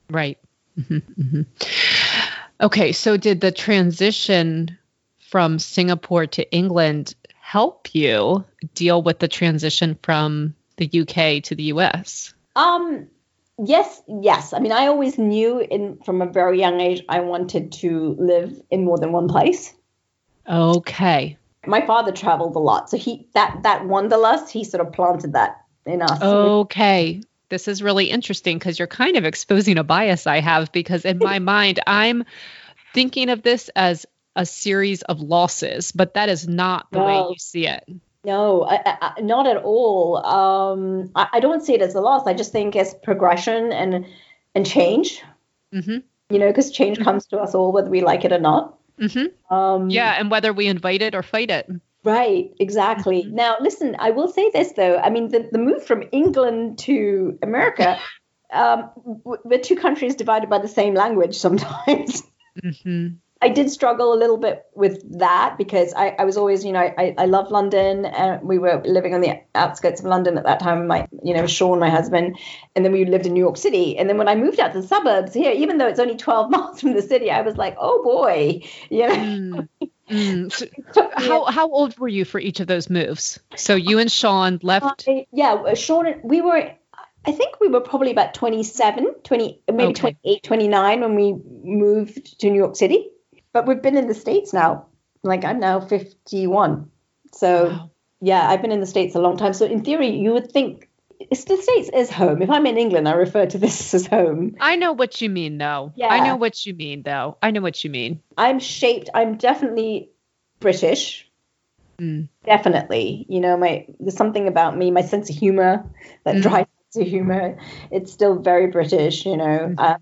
Right. Mm-hmm. Mm-hmm. Okay, so did the transition from Singapore to England help you deal with the transition from the UK to the US? Um, yes, yes. I mean, I always knew in from a very young age I wanted to live in more than one place. Okay. My father traveled a lot, so he that that wanderlust he sort of planted that in us. Okay. This is really interesting because you're kind of exposing a bias I have because in my mind I'm thinking of this as a series of losses, but that is not the no. way you see it. No, I, I, not at all. Um, I, I, don't see it as a loss. I just think it's progression and and change. Mm-hmm. You know, because change mm-hmm. comes to us all, whether we like it or not. Mm-hmm. Um, yeah, and whether we invite it or fight it. Right, exactly. Mm-hmm. Now, listen, I will say this though. I mean, the, the move from England to America, um, we're two countries divided by the same language sometimes. Mm-hmm. I did struggle a little bit with that because I, I was always, you know, I, I love London and we were living on the outskirts of London at that time. My, you know, Sean, my husband, and then we lived in New York City. And then when I moved out to the suburbs here, even though it's only 12 miles from the city, I was like, oh boy, you know. Mm. Mm. So how how old were you for each of those moves? So you and Sean left. Uh, yeah, Sean. We were I think we were probably about 27, 20, maybe okay. 28, 29 when we moved to New York City. But we've been in the States now. Like I'm now 51. So wow. yeah, I've been in the States a long time. So in theory, you would think it's the States is home. If I'm in England, I refer to this as home. I know what you mean though. Yeah. I know what you mean though. I know what you mean. I'm shaped, I'm definitely British. Mm. Definitely. You know, my there's something about me, my sense of humor, that mm. dry sense of humor. It's still very British, you know. Mm. Uh,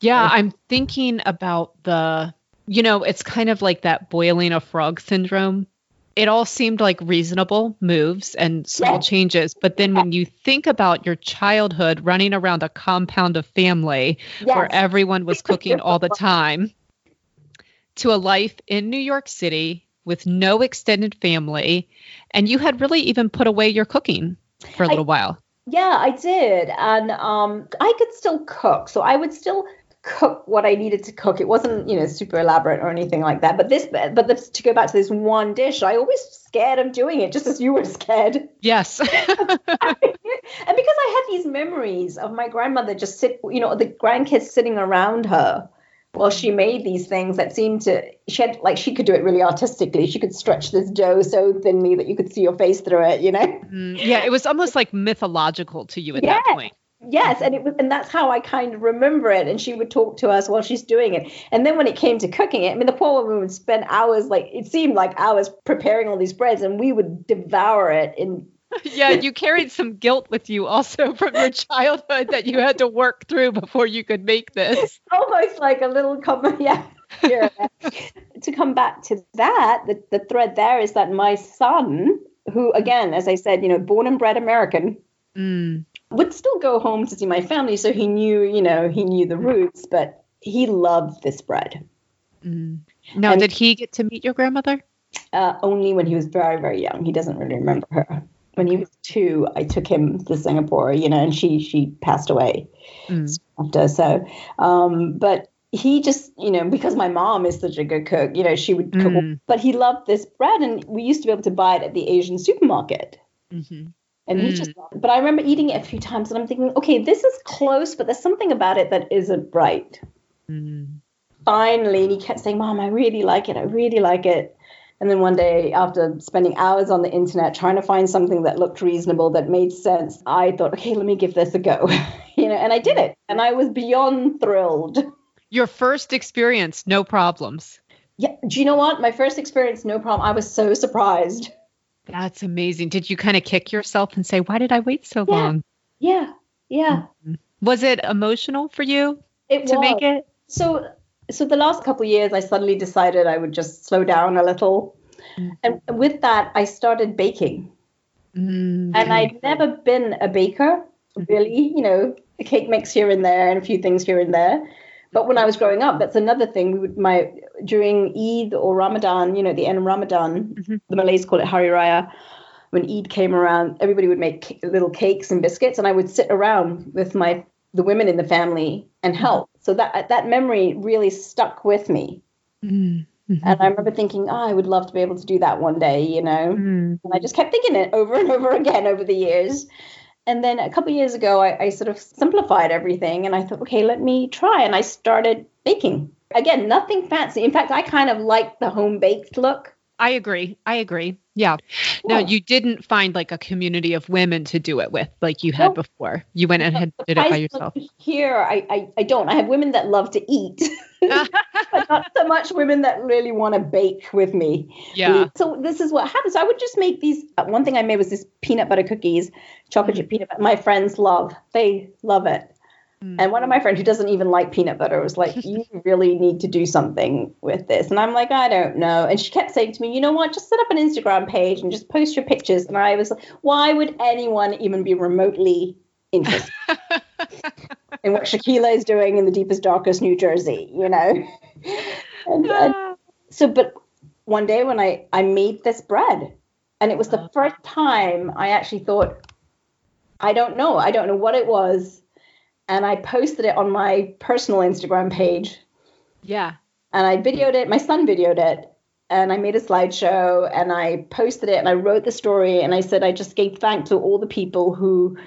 yeah, I'm thinking about the you know, it's kind of like that boiling a frog syndrome. It all seemed like reasonable moves and small yes. changes. But then when you think about your childhood running around a compound of family yes. where everyone was cooking all the time to a life in New York City with no extended family, and you had really even put away your cooking for a little I, while. Yeah, I did. And um, I could still cook. So I would still cook what I needed to cook. It wasn't, you know, super elaborate or anything like that. But this, but this, to go back to this one dish, I always scared of doing it, just as you were scared. Yes. and because I had these memories of my grandmother just sit, you know, the grandkids sitting around her while she made these things that seemed to she had like she could do it really artistically she could stretch this dough so thinly that you could see your face through it you know mm, yeah it was almost like mythological to you at yeah. that point yes and it was and that's how i kind of remember it and she would talk to us while she's doing it. And then when it came to cooking it i mean the poor woman would spend hours like it seemed like hours preparing all these breads and we would devour it in yeah you carried some guilt with you also from your childhood that you had to work through before you could make this. Almost like a little comment yeah. To come back to that the, the thread there is that my son who again as i said you know born and bred american mm would still go home to see my family. So he knew, you know, he knew the roots, but he loved this bread. Mm. Now, and, did he get to meet your grandmother? Uh, only when he was very, very young. He doesn't really remember her. When he was two, I took him to Singapore, you know, and she she passed away mm. after. So, um, but he just, you know, because my mom is such a good cook, you know, she would cook, mm. but he loved this bread, and we used to be able to buy it at the Asian supermarket. Mm-hmm. And mm. he just, mm. but I remember eating it a few times and I'm thinking, okay, this is close, but there's something about it that isn't right. Mm. Finally, and he kept saying, Mom, I really like it. I really like it. And then one day, after spending hours on the internet trying to find something that looked reasonable, that made sense, I thought, okay, let me give this a go. you know, and I did it. And I was beyond thrilled. Your first experience, no problems. Yeah. Do you know what? My first experience, no problem. I was so surprised. That's amazing. Did you kind of kick yourself and say, why did I wait so yeah. long? Yeah. Yeah. Mm-hmm. Was it emotional for you it to was. make it? So, so the last couple years, I suddenly decided I would just slow down a little. Mm-hmm. And with that, I started baking. Mm-hmm. And I'd never been a baker, mm-hmm. really, you know, a cake mix here and there and a few things here and there. But when I was growing up, that's another thing. We would my during Eid or Ramadan, you know, the end of Ramadan, mm-hmm. the Malays call it Hari Raya. When Eid came around, everybody would make little cakes and biscuits, and I would sit around with my the women in the family and mm-hmm. help. So that that memory really stuck with me. Mm-hmm. And I remember thinking, oh, I would love to be able to do that one day, you know. Mm-hmm. And I just kept thinking it over and over again over the years. And then a couple years ago, I, I sort of simplified everything and I thought, okay, let me try. And I started baking. Again, nothing fancy. In fact, I kind of like the home baked look. I agree. I agree. Yeah. Now you didn't find like a community of women to do it with like you had well, before. You went and had, did it by yourself. Here, I, I, I don't. I have women that love to eat, but not so much women that really want to bake with me. Yeah. So this is what happens. So I would just make these. Uh, one thing I made was this peanut butter cookies, chocolate chip mm. peanut butter. My friends love. They love it. And one of my mm. friends who doesn't even like peanut butter was like, You really need to do something with this. And I'm like, I don't know. And she kept saying to me, You know what? Just set up an Instagram page and just post your pictures. And I was like, Why would anyone even be remotely interested in what Shakila is doing in the deepest, darkest New Jersey, you know? and, and ah. so, but one day when I, I made this bread, and it was the uh-huh. first time I actually thought, I don't know. I don't know what it was and I posted it on my personal Instagram page. Yeah. And I videoed it. My son videoed it. And I made a slideshow and I posted it and I wrote the story and I said I just gave thanks to all the people who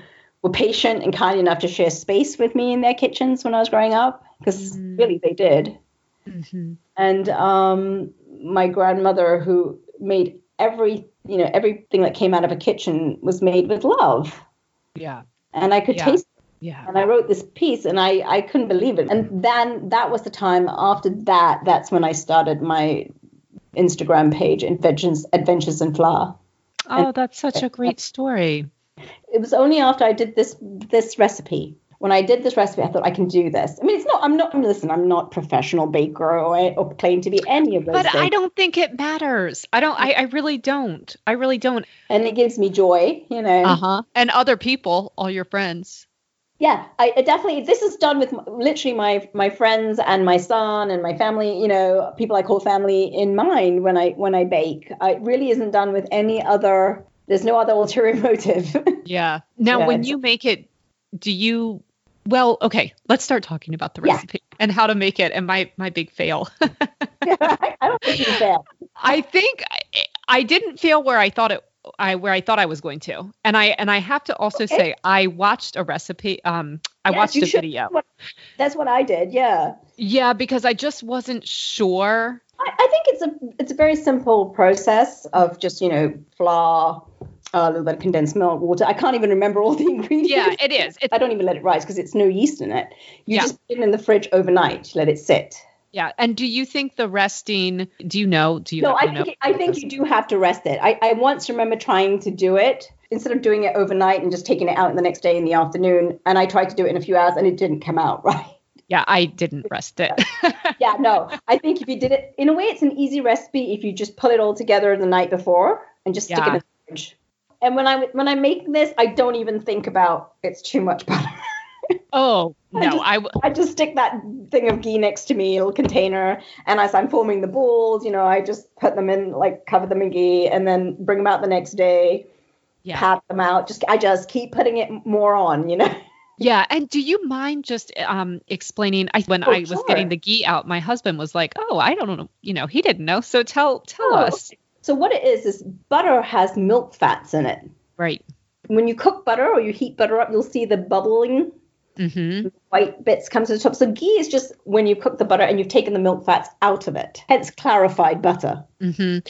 were patient and kind enough to share space with me in their kitchens when I was growing up because mm-hmm. really they did. Mm-hmm. And um, my grandmother who made every you know everything that came out of a kitchen was made with love. Yeah. And I could yeah. taste yeah. And I wrote this piece and I, I couldn't believe it. And then that was the time after that, that's when I started my Instagram page, Adventures, Adventures in Flour. Oh, and, that's such a great story. It was only after I did this this recipe. When I did this recipe, I thought I can do this. I mean, it's not. I'm not. Listen, I'm not professional baker or, or claim to be any of those. But things. I don't think it matters. I don't. I, I really don't. I really don't. And it gives me joy, you know. Uh huh. And other people, all your friends yeah I, I, definitely this is done with literally my my friends and my son and my family you know people i call family in mind when i when i bake. It really isn't done with any other there's no other ulterior motive. Yeah. Now yeah, when you make it do you well okay let's start talking about the recipe yeah. and how to make it and my my big fail. Yeah, I, I don't think you failed i think I, I didn't fail where i thought it I where I thought I was going to. And I and I have to also okay. say I watched a recipe um I yes, watched a should. video. That's what I did, yeah. Yeah, because I just wasn't sure. I, I think it's a it's a very simple process of just, you know, flour, a little bit of condensed milk, water. I can't even remember all the ingredients. Yeah, it is. It's, I don't even let it rise because it's no yeast in it. You yeah. just put it in the fridge overnight, let it sit. Yeah, and do you think the resting? Do you know? Do you? No, I think I think you do have to rest it. I, I once remember trying to do it instead of doing it overnight and just taking it out the next day in the afternoon, and I tried to do it in a few hours and it didn't come out right. Yeah, I didn't rest it. yeah, no. I think if you did it in a way, it's an easy recipe if you just put it all together the night before and just stick yeah. it in the fridge. And when I when I make this, I don't even think about it's too much butter. Oh no, I just, I, w- I just stick that thing of ghee next to me, little container, and as I'm forming the balls, you know, I just put them in, like cover them in ghee, and then bring them out the next day, yeah. pat them out. Just I just keep putting it more on, you know. Yeah, and do you mind just um, explaining? I, when oh, I was sure. getting the ghee out, my husband was like, "Oh, I don't know, you know, he didn't know." So tell tell oh, us. So what it is is butter has milk fats in it. Right. When you cook butter or you heat butter up, you'll see the bubbling Mm-hmm. White bits come to the top. So ghee is just when you cook the butter and you've taken the milk fats out of it. Hence clarified butter. Mm-hmm.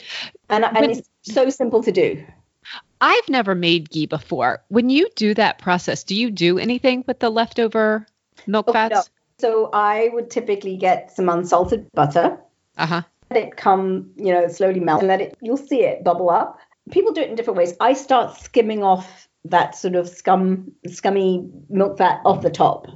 And, and it's so simple to do. I've never made ghee before. When you do that process, do you do anything with the leftover milk oh, fats? No. So I would typically get some unsalted butter. Uh huh. Let it come, you know, slowly melt, and let it. You'll see it bubble up. People do it in different ways. I start skimming off that sort of scum, scummy milk fat off the top.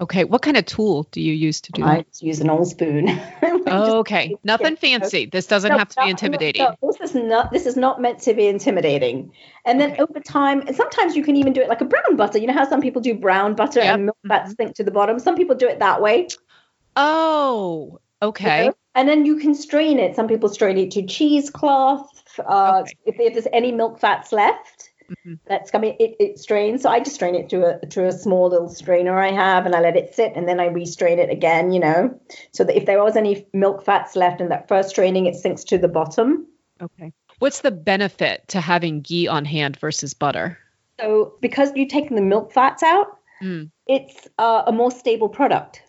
Okay, what kind of tool do you use to do that? I use an old spoon. oh, okay, nothing fancy. This doesn't no, have to be intimidating. No, this is not. This is not meant to be intimidating. And then okay. over time, and sometimes you can even do it like a brown butter. You know how some people do brown butter yep. and milk fat mm-hmm. sink to the bottom. Some people do it that way. Oh, okay. And then you can strain it. Some people strain it to cheesecloth. Uh, Okay. if, if there's any milk fats left, Mhm. that's coming. It, it strains. So I just strain it to a to a small little strainer I have, and I let it sit, and then I restrain it again. You know, so that if there was any milk fats left in that first straining, it sinks to the bottom. Okay. What's the benefit to having ghee on hand versus butter? So because you're taking the milk fats out, Mm. it's uh, a more stable product.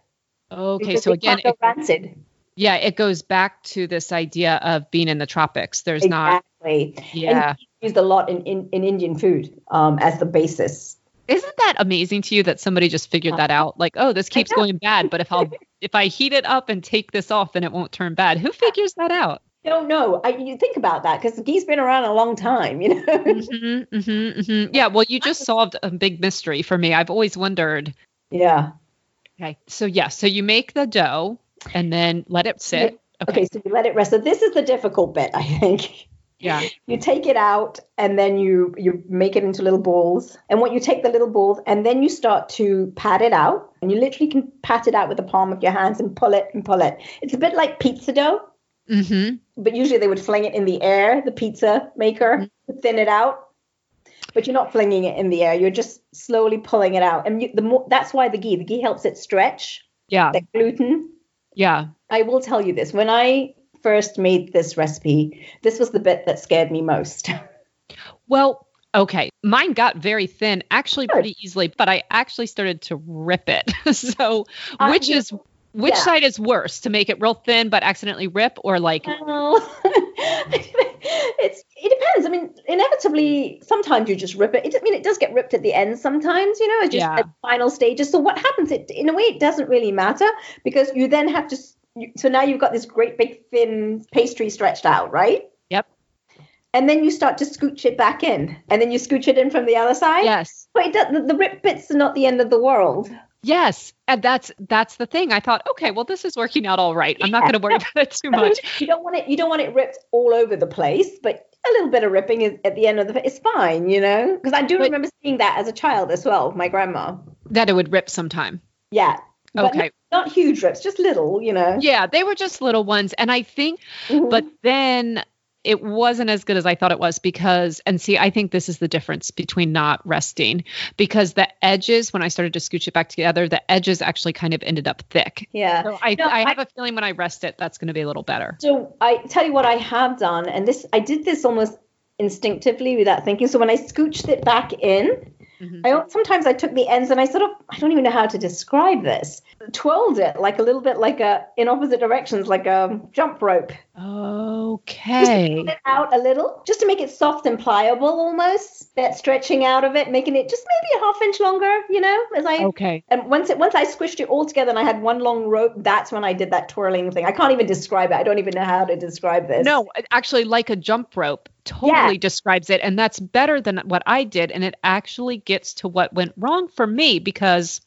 Okay, so again, it, rancid. yeah, it goes back to this idea of being in the tropics. There's not, Exactly. yeah. And used a lot in, in, in Indian food um, as the basis. Isn't that amazing to you that somebody just figured that out? Like, oh, this keeps going bad, but if I'll if I heat it up and take this off, then it won't turn bad. Who figures that out? I don't know. I, you think about that because the ghee's been around a long time, you know. hmm hmm hmm Yeah. Well, you just solved a big mystery for me. I've always wondered. yeah. Okay. So yeah. So you make the dough and then let it sit. Okay. Okay, so you let it rest. So this is the difficult bit, I think. Yeah. You take it out and then you you make it into little balls. And what you take the little balls and then you start to pat it out. And you literally can pat it out with the palm of your hands and pull it and pull it. It's a bit like pizza dough, hmm but usually they would fling it in the air, the pizza maker, to thin it out. But you're not flinging it in the air. You're just slowly pulling it out. And you, the more that's why the ghee, the ghee helps it stretch. Yeah. The gluten Yeah. I will tell you this. When I first made this recipe, this was the bit that scared me most. Well, okay. Mine got very thin actually pretty easily, but I actually started to rip it. so, Uh, which you- is which yeah. side is worse to make it real thin but accidentally rip or like Well, it's it depends. I mean, inevitably, sometimes you just rip it. it. I mean, it does get ripped at the end sometimes. You know, it's just Yeah. at final stages. So what happens? It in a way, it doesn't really matter because you then have to. So now you've got this great big thin pastry stretched out, right? Yep. And then you start to scooch it back in, and then you scooch it in from the other side. yes. But it does, the, the rip bits are not the end of the world. Yes. And that's that's the thing. I thought, okay, well this is working out all right. I'm not going to worry about it too much. you don't want it. You don't want it ripped all over the place, but a little bit of ripping is at the end of the. It's fine, you know. Because I do But- remember seeing that as a child as well. My grandma. That it would rip sometime. Yeah. But Okay. Not, not huge rips, just little, you know. Yeah, they were just little ones and I think Mhm. but then it wasn't as good as I thought it was because, and see, I think this is the difference between not resting because the edges, when I started to scooch it back together, the edges actually kind of ended up thick. yeah. So I, No, I I- have a feeling when I rest it, that's going to be a little better. So I tell you what I have done, and this I did this almost instinctively without thinking. So when I scooched it back in, Mhm. I sometimes I took the ends and I sort of I don't even know how to describe this. Twirled it like a little bit like a in opposite directions, like a jump rope. Okay. it out a little just to make it soft and pliable almost that stretching out of it making it just maybe a half inch longer you know as i Okay. and once it once i squished it all together and i had one long rope that's when i did that twirling thing i can't even describe it i don't even know how to describe this No, actually, like a jump rope totally describes it. And that's better than what I did. And it actually gets to what went wrong for me because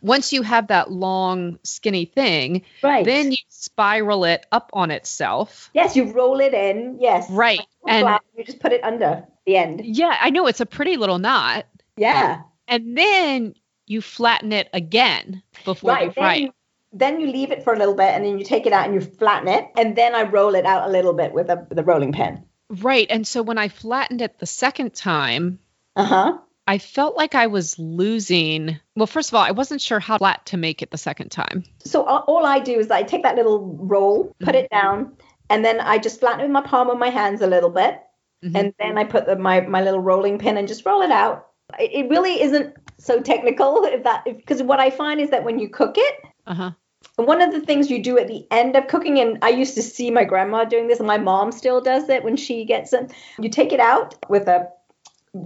once you have that long, skinny thing, right then you spiral it up on itself. yes you roll it in yes Right. And you just put it under the end yeah, I know it's a pretty little knot. yeah And then you flatten it again before you right fry then, it. then you leave it for a little bit and then you take it out and you flatten it and then i roll it out a little bit with a, the rolling pin Right. And so when I flattened it the second time, uh-huh I felt like I was losing. Well, first of all, I wasn't sure how flat to make it the second time. So all I do is I take that little roll, put it down, and then I just flatten it with my palm of my hands a little bit, Mhm. and then I put the, my my little rolling pin and just roll it out. It, it really isn't so technical if that because what I find is that when you cook it, Uh-huh. one of the things you do at the end of cooking, and I used to see my grandma doing this, and my mom still does it when she gets it. You take it out with a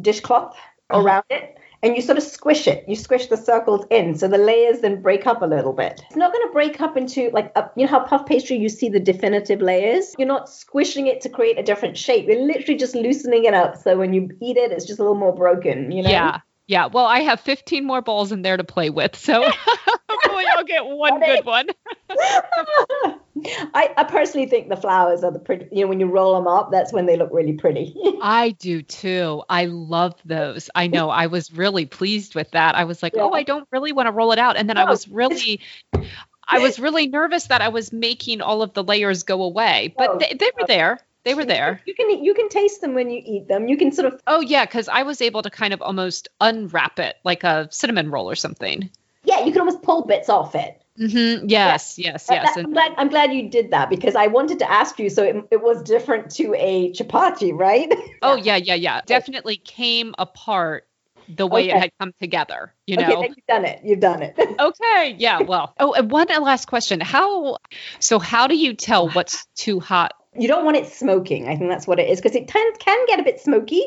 dishcloth. Uh-huh. around it, and you sort of squish it. You squish the circles in, so the layers then break up a little bit. It's not going to break up into like a, you know how puff pastry you see the definitive layers. You're not squishing it to create a different shape. You're literally just loosening it up, so when you eat it, it's just a little more broken. You know? Yeah. Yeah. Well, I have 15 more balls in there to play with. So get one good one. I, I personally think the flowers are the pretty. You know, when you roll them up, that's when they look really pretty. I do too. I love those. I know. I was really pleased with that. I was like, oh, Yeah. oh, I don't really want to roll it out. And then I was really, I was really nervous that I was making all of the layers go away, but Oh, they, they were there. They were there. You can you can taste them when you eat them. You can sort of Oh yeah, because I was able to kind of almost unwrap it like a cinnamon roll or something. Yeah, you can almost pull bits off it. Mm-hmm. Yes, yes, yes. I'm glad I'm glad you did that because I wanted to ask you so it, it was different to a chapati, right? oh yeah, yeah, yeah. Definitely came apart the way Okay. it had come together. You okay, know. then you've done it. You've done it. Okay. Yeah. Well. Oh, and one last question. How? So, how do you tell what's too hot? you don't want it smoking. I think that's what it is because it can can get a bit smoky.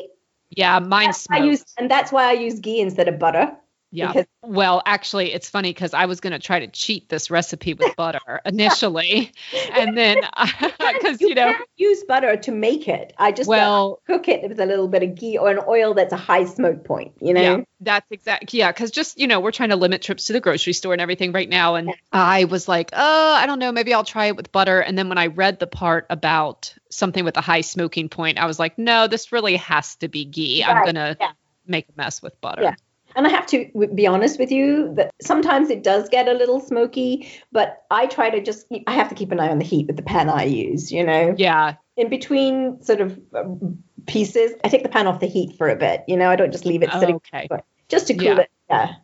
Yeah, mine I use and that's why I use ghee instead of butter. Yeah. because- Well, actually, it's funny because I was going to try to cheat this recipe with butter initially, and then because you, know, can use butter to make it. I just well, cook it with a little bit of ghee or an oil that's a high smoke point. You know. yeah, that's exactly Yeah, because just you know, we're trying to limit trips to the grocery store and everything right now, and I was like, oh, I don't know, maybe I'll try it with butter. And then when I read the part about something with a high smoking point, I was like, no, this really has to be ghee. I'm gonna yeah. make a mess with butter. Yeah. And I have to be honest with you that sometimes it does get a little smoky, but I try to just I have to keep an eye on the heat with the pan I use. You know, Yeah. in between sort of um, pieces, I take the pan off the heat for a bit. You know, I don't just leave it sitting Okay. just to cool Yeah. it. Yeah.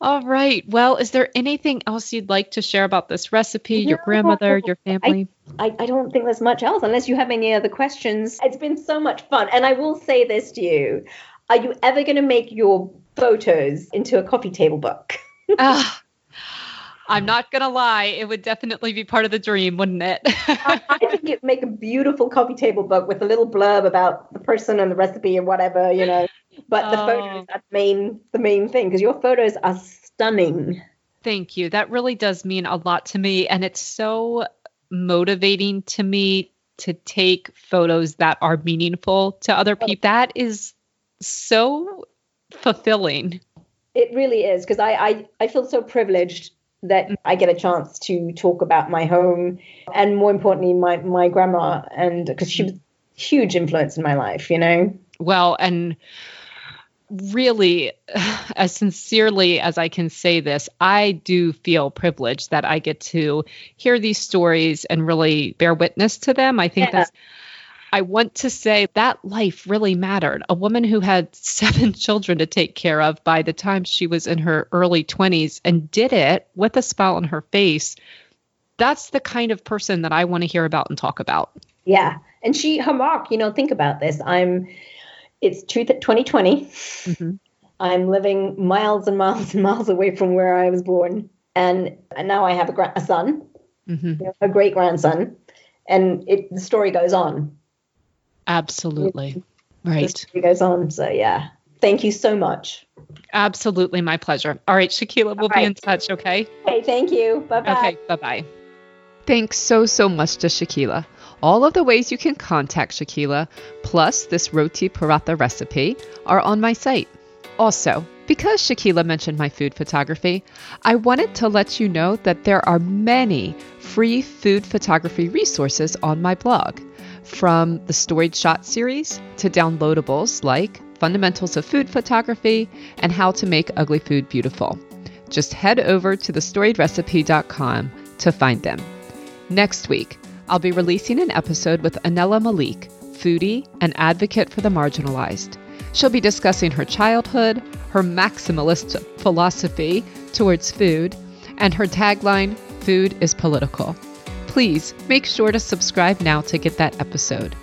All right. Well, is there anything else you'd like to share about this recipe, your No, grandmother, your family? I, I don't think there's much else unless you have any other questions. It's been so much fun. And I will say this to you Are you ever going to make your photos into a coffee table book? Ah, I'm not going to lie. It would definitely be part of the dream, wouldn't it? I I think it'd make a beautiful coffee table book with a little blurb about the person and the recipe and whatever, you know. But the Oh. photos are the main the main thing because your photos are stunning. Thank you. That really does mean a lot to me. And it's so motivating to me to take photos that are meaningful to other people. That is so fulfilling. It really is because I, I I feel so privileged that I get a chance to talk about my home and more importantly my my grandma and because she was huge influence in my life, you know. Well, and really, as sincerely as I can say this, I do feel privileged that I get to hear these stories and really bear witness to them. I think Yeah. that's. I want to say that life really mattered. A woman who had seven children to take care of by the time she was in her early 20s and did it with a smile on her face. That's the kind of person that I want to hear about and talk about. Yeah. And she her mark, you know, think about this. I'm it's two- 2020. Mhm. I'm living miles and miles and miles away from where I was born. And, and now I have a, gra- a son, Mhm. you know, a great grandson. And it, the story goes on. Absolutely. Right. story goes on. So, yeah. Thank you so much. Absolutely my pleasure. All right, Shakila, we'll be in touch, okay? Okay. Thank you. Bye bye. Okay, bye bye. Thanks so, so much to Shakila. All of the ways you can contact Shakila, plus this roti paratha recipe, are on my site. Also, because Shakila mentioned my food photography, I wanted to let you know that there are many free food photography resources on my blog, from the Storied Shot series to downloadables like Fundamentals of Food Photography and How to Make Ugly Food Beautiful. Just head over to thestoriedrecipe.com to find them. Next week, I'll be releasing an episode with Anela Malik, foodie and advocate for the marginalized. She'll be discussing her childhood, her maximalist philosophy towards food, and her tagline, Food is Political. Please make sure to subscribe now to get that episode.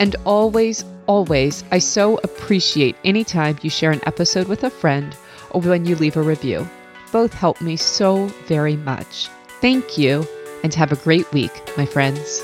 And always, always, I so appreciate any time you share an episode with a friend or when you leave a review. Both help me so very much. Thank you, and have a great week, my friends.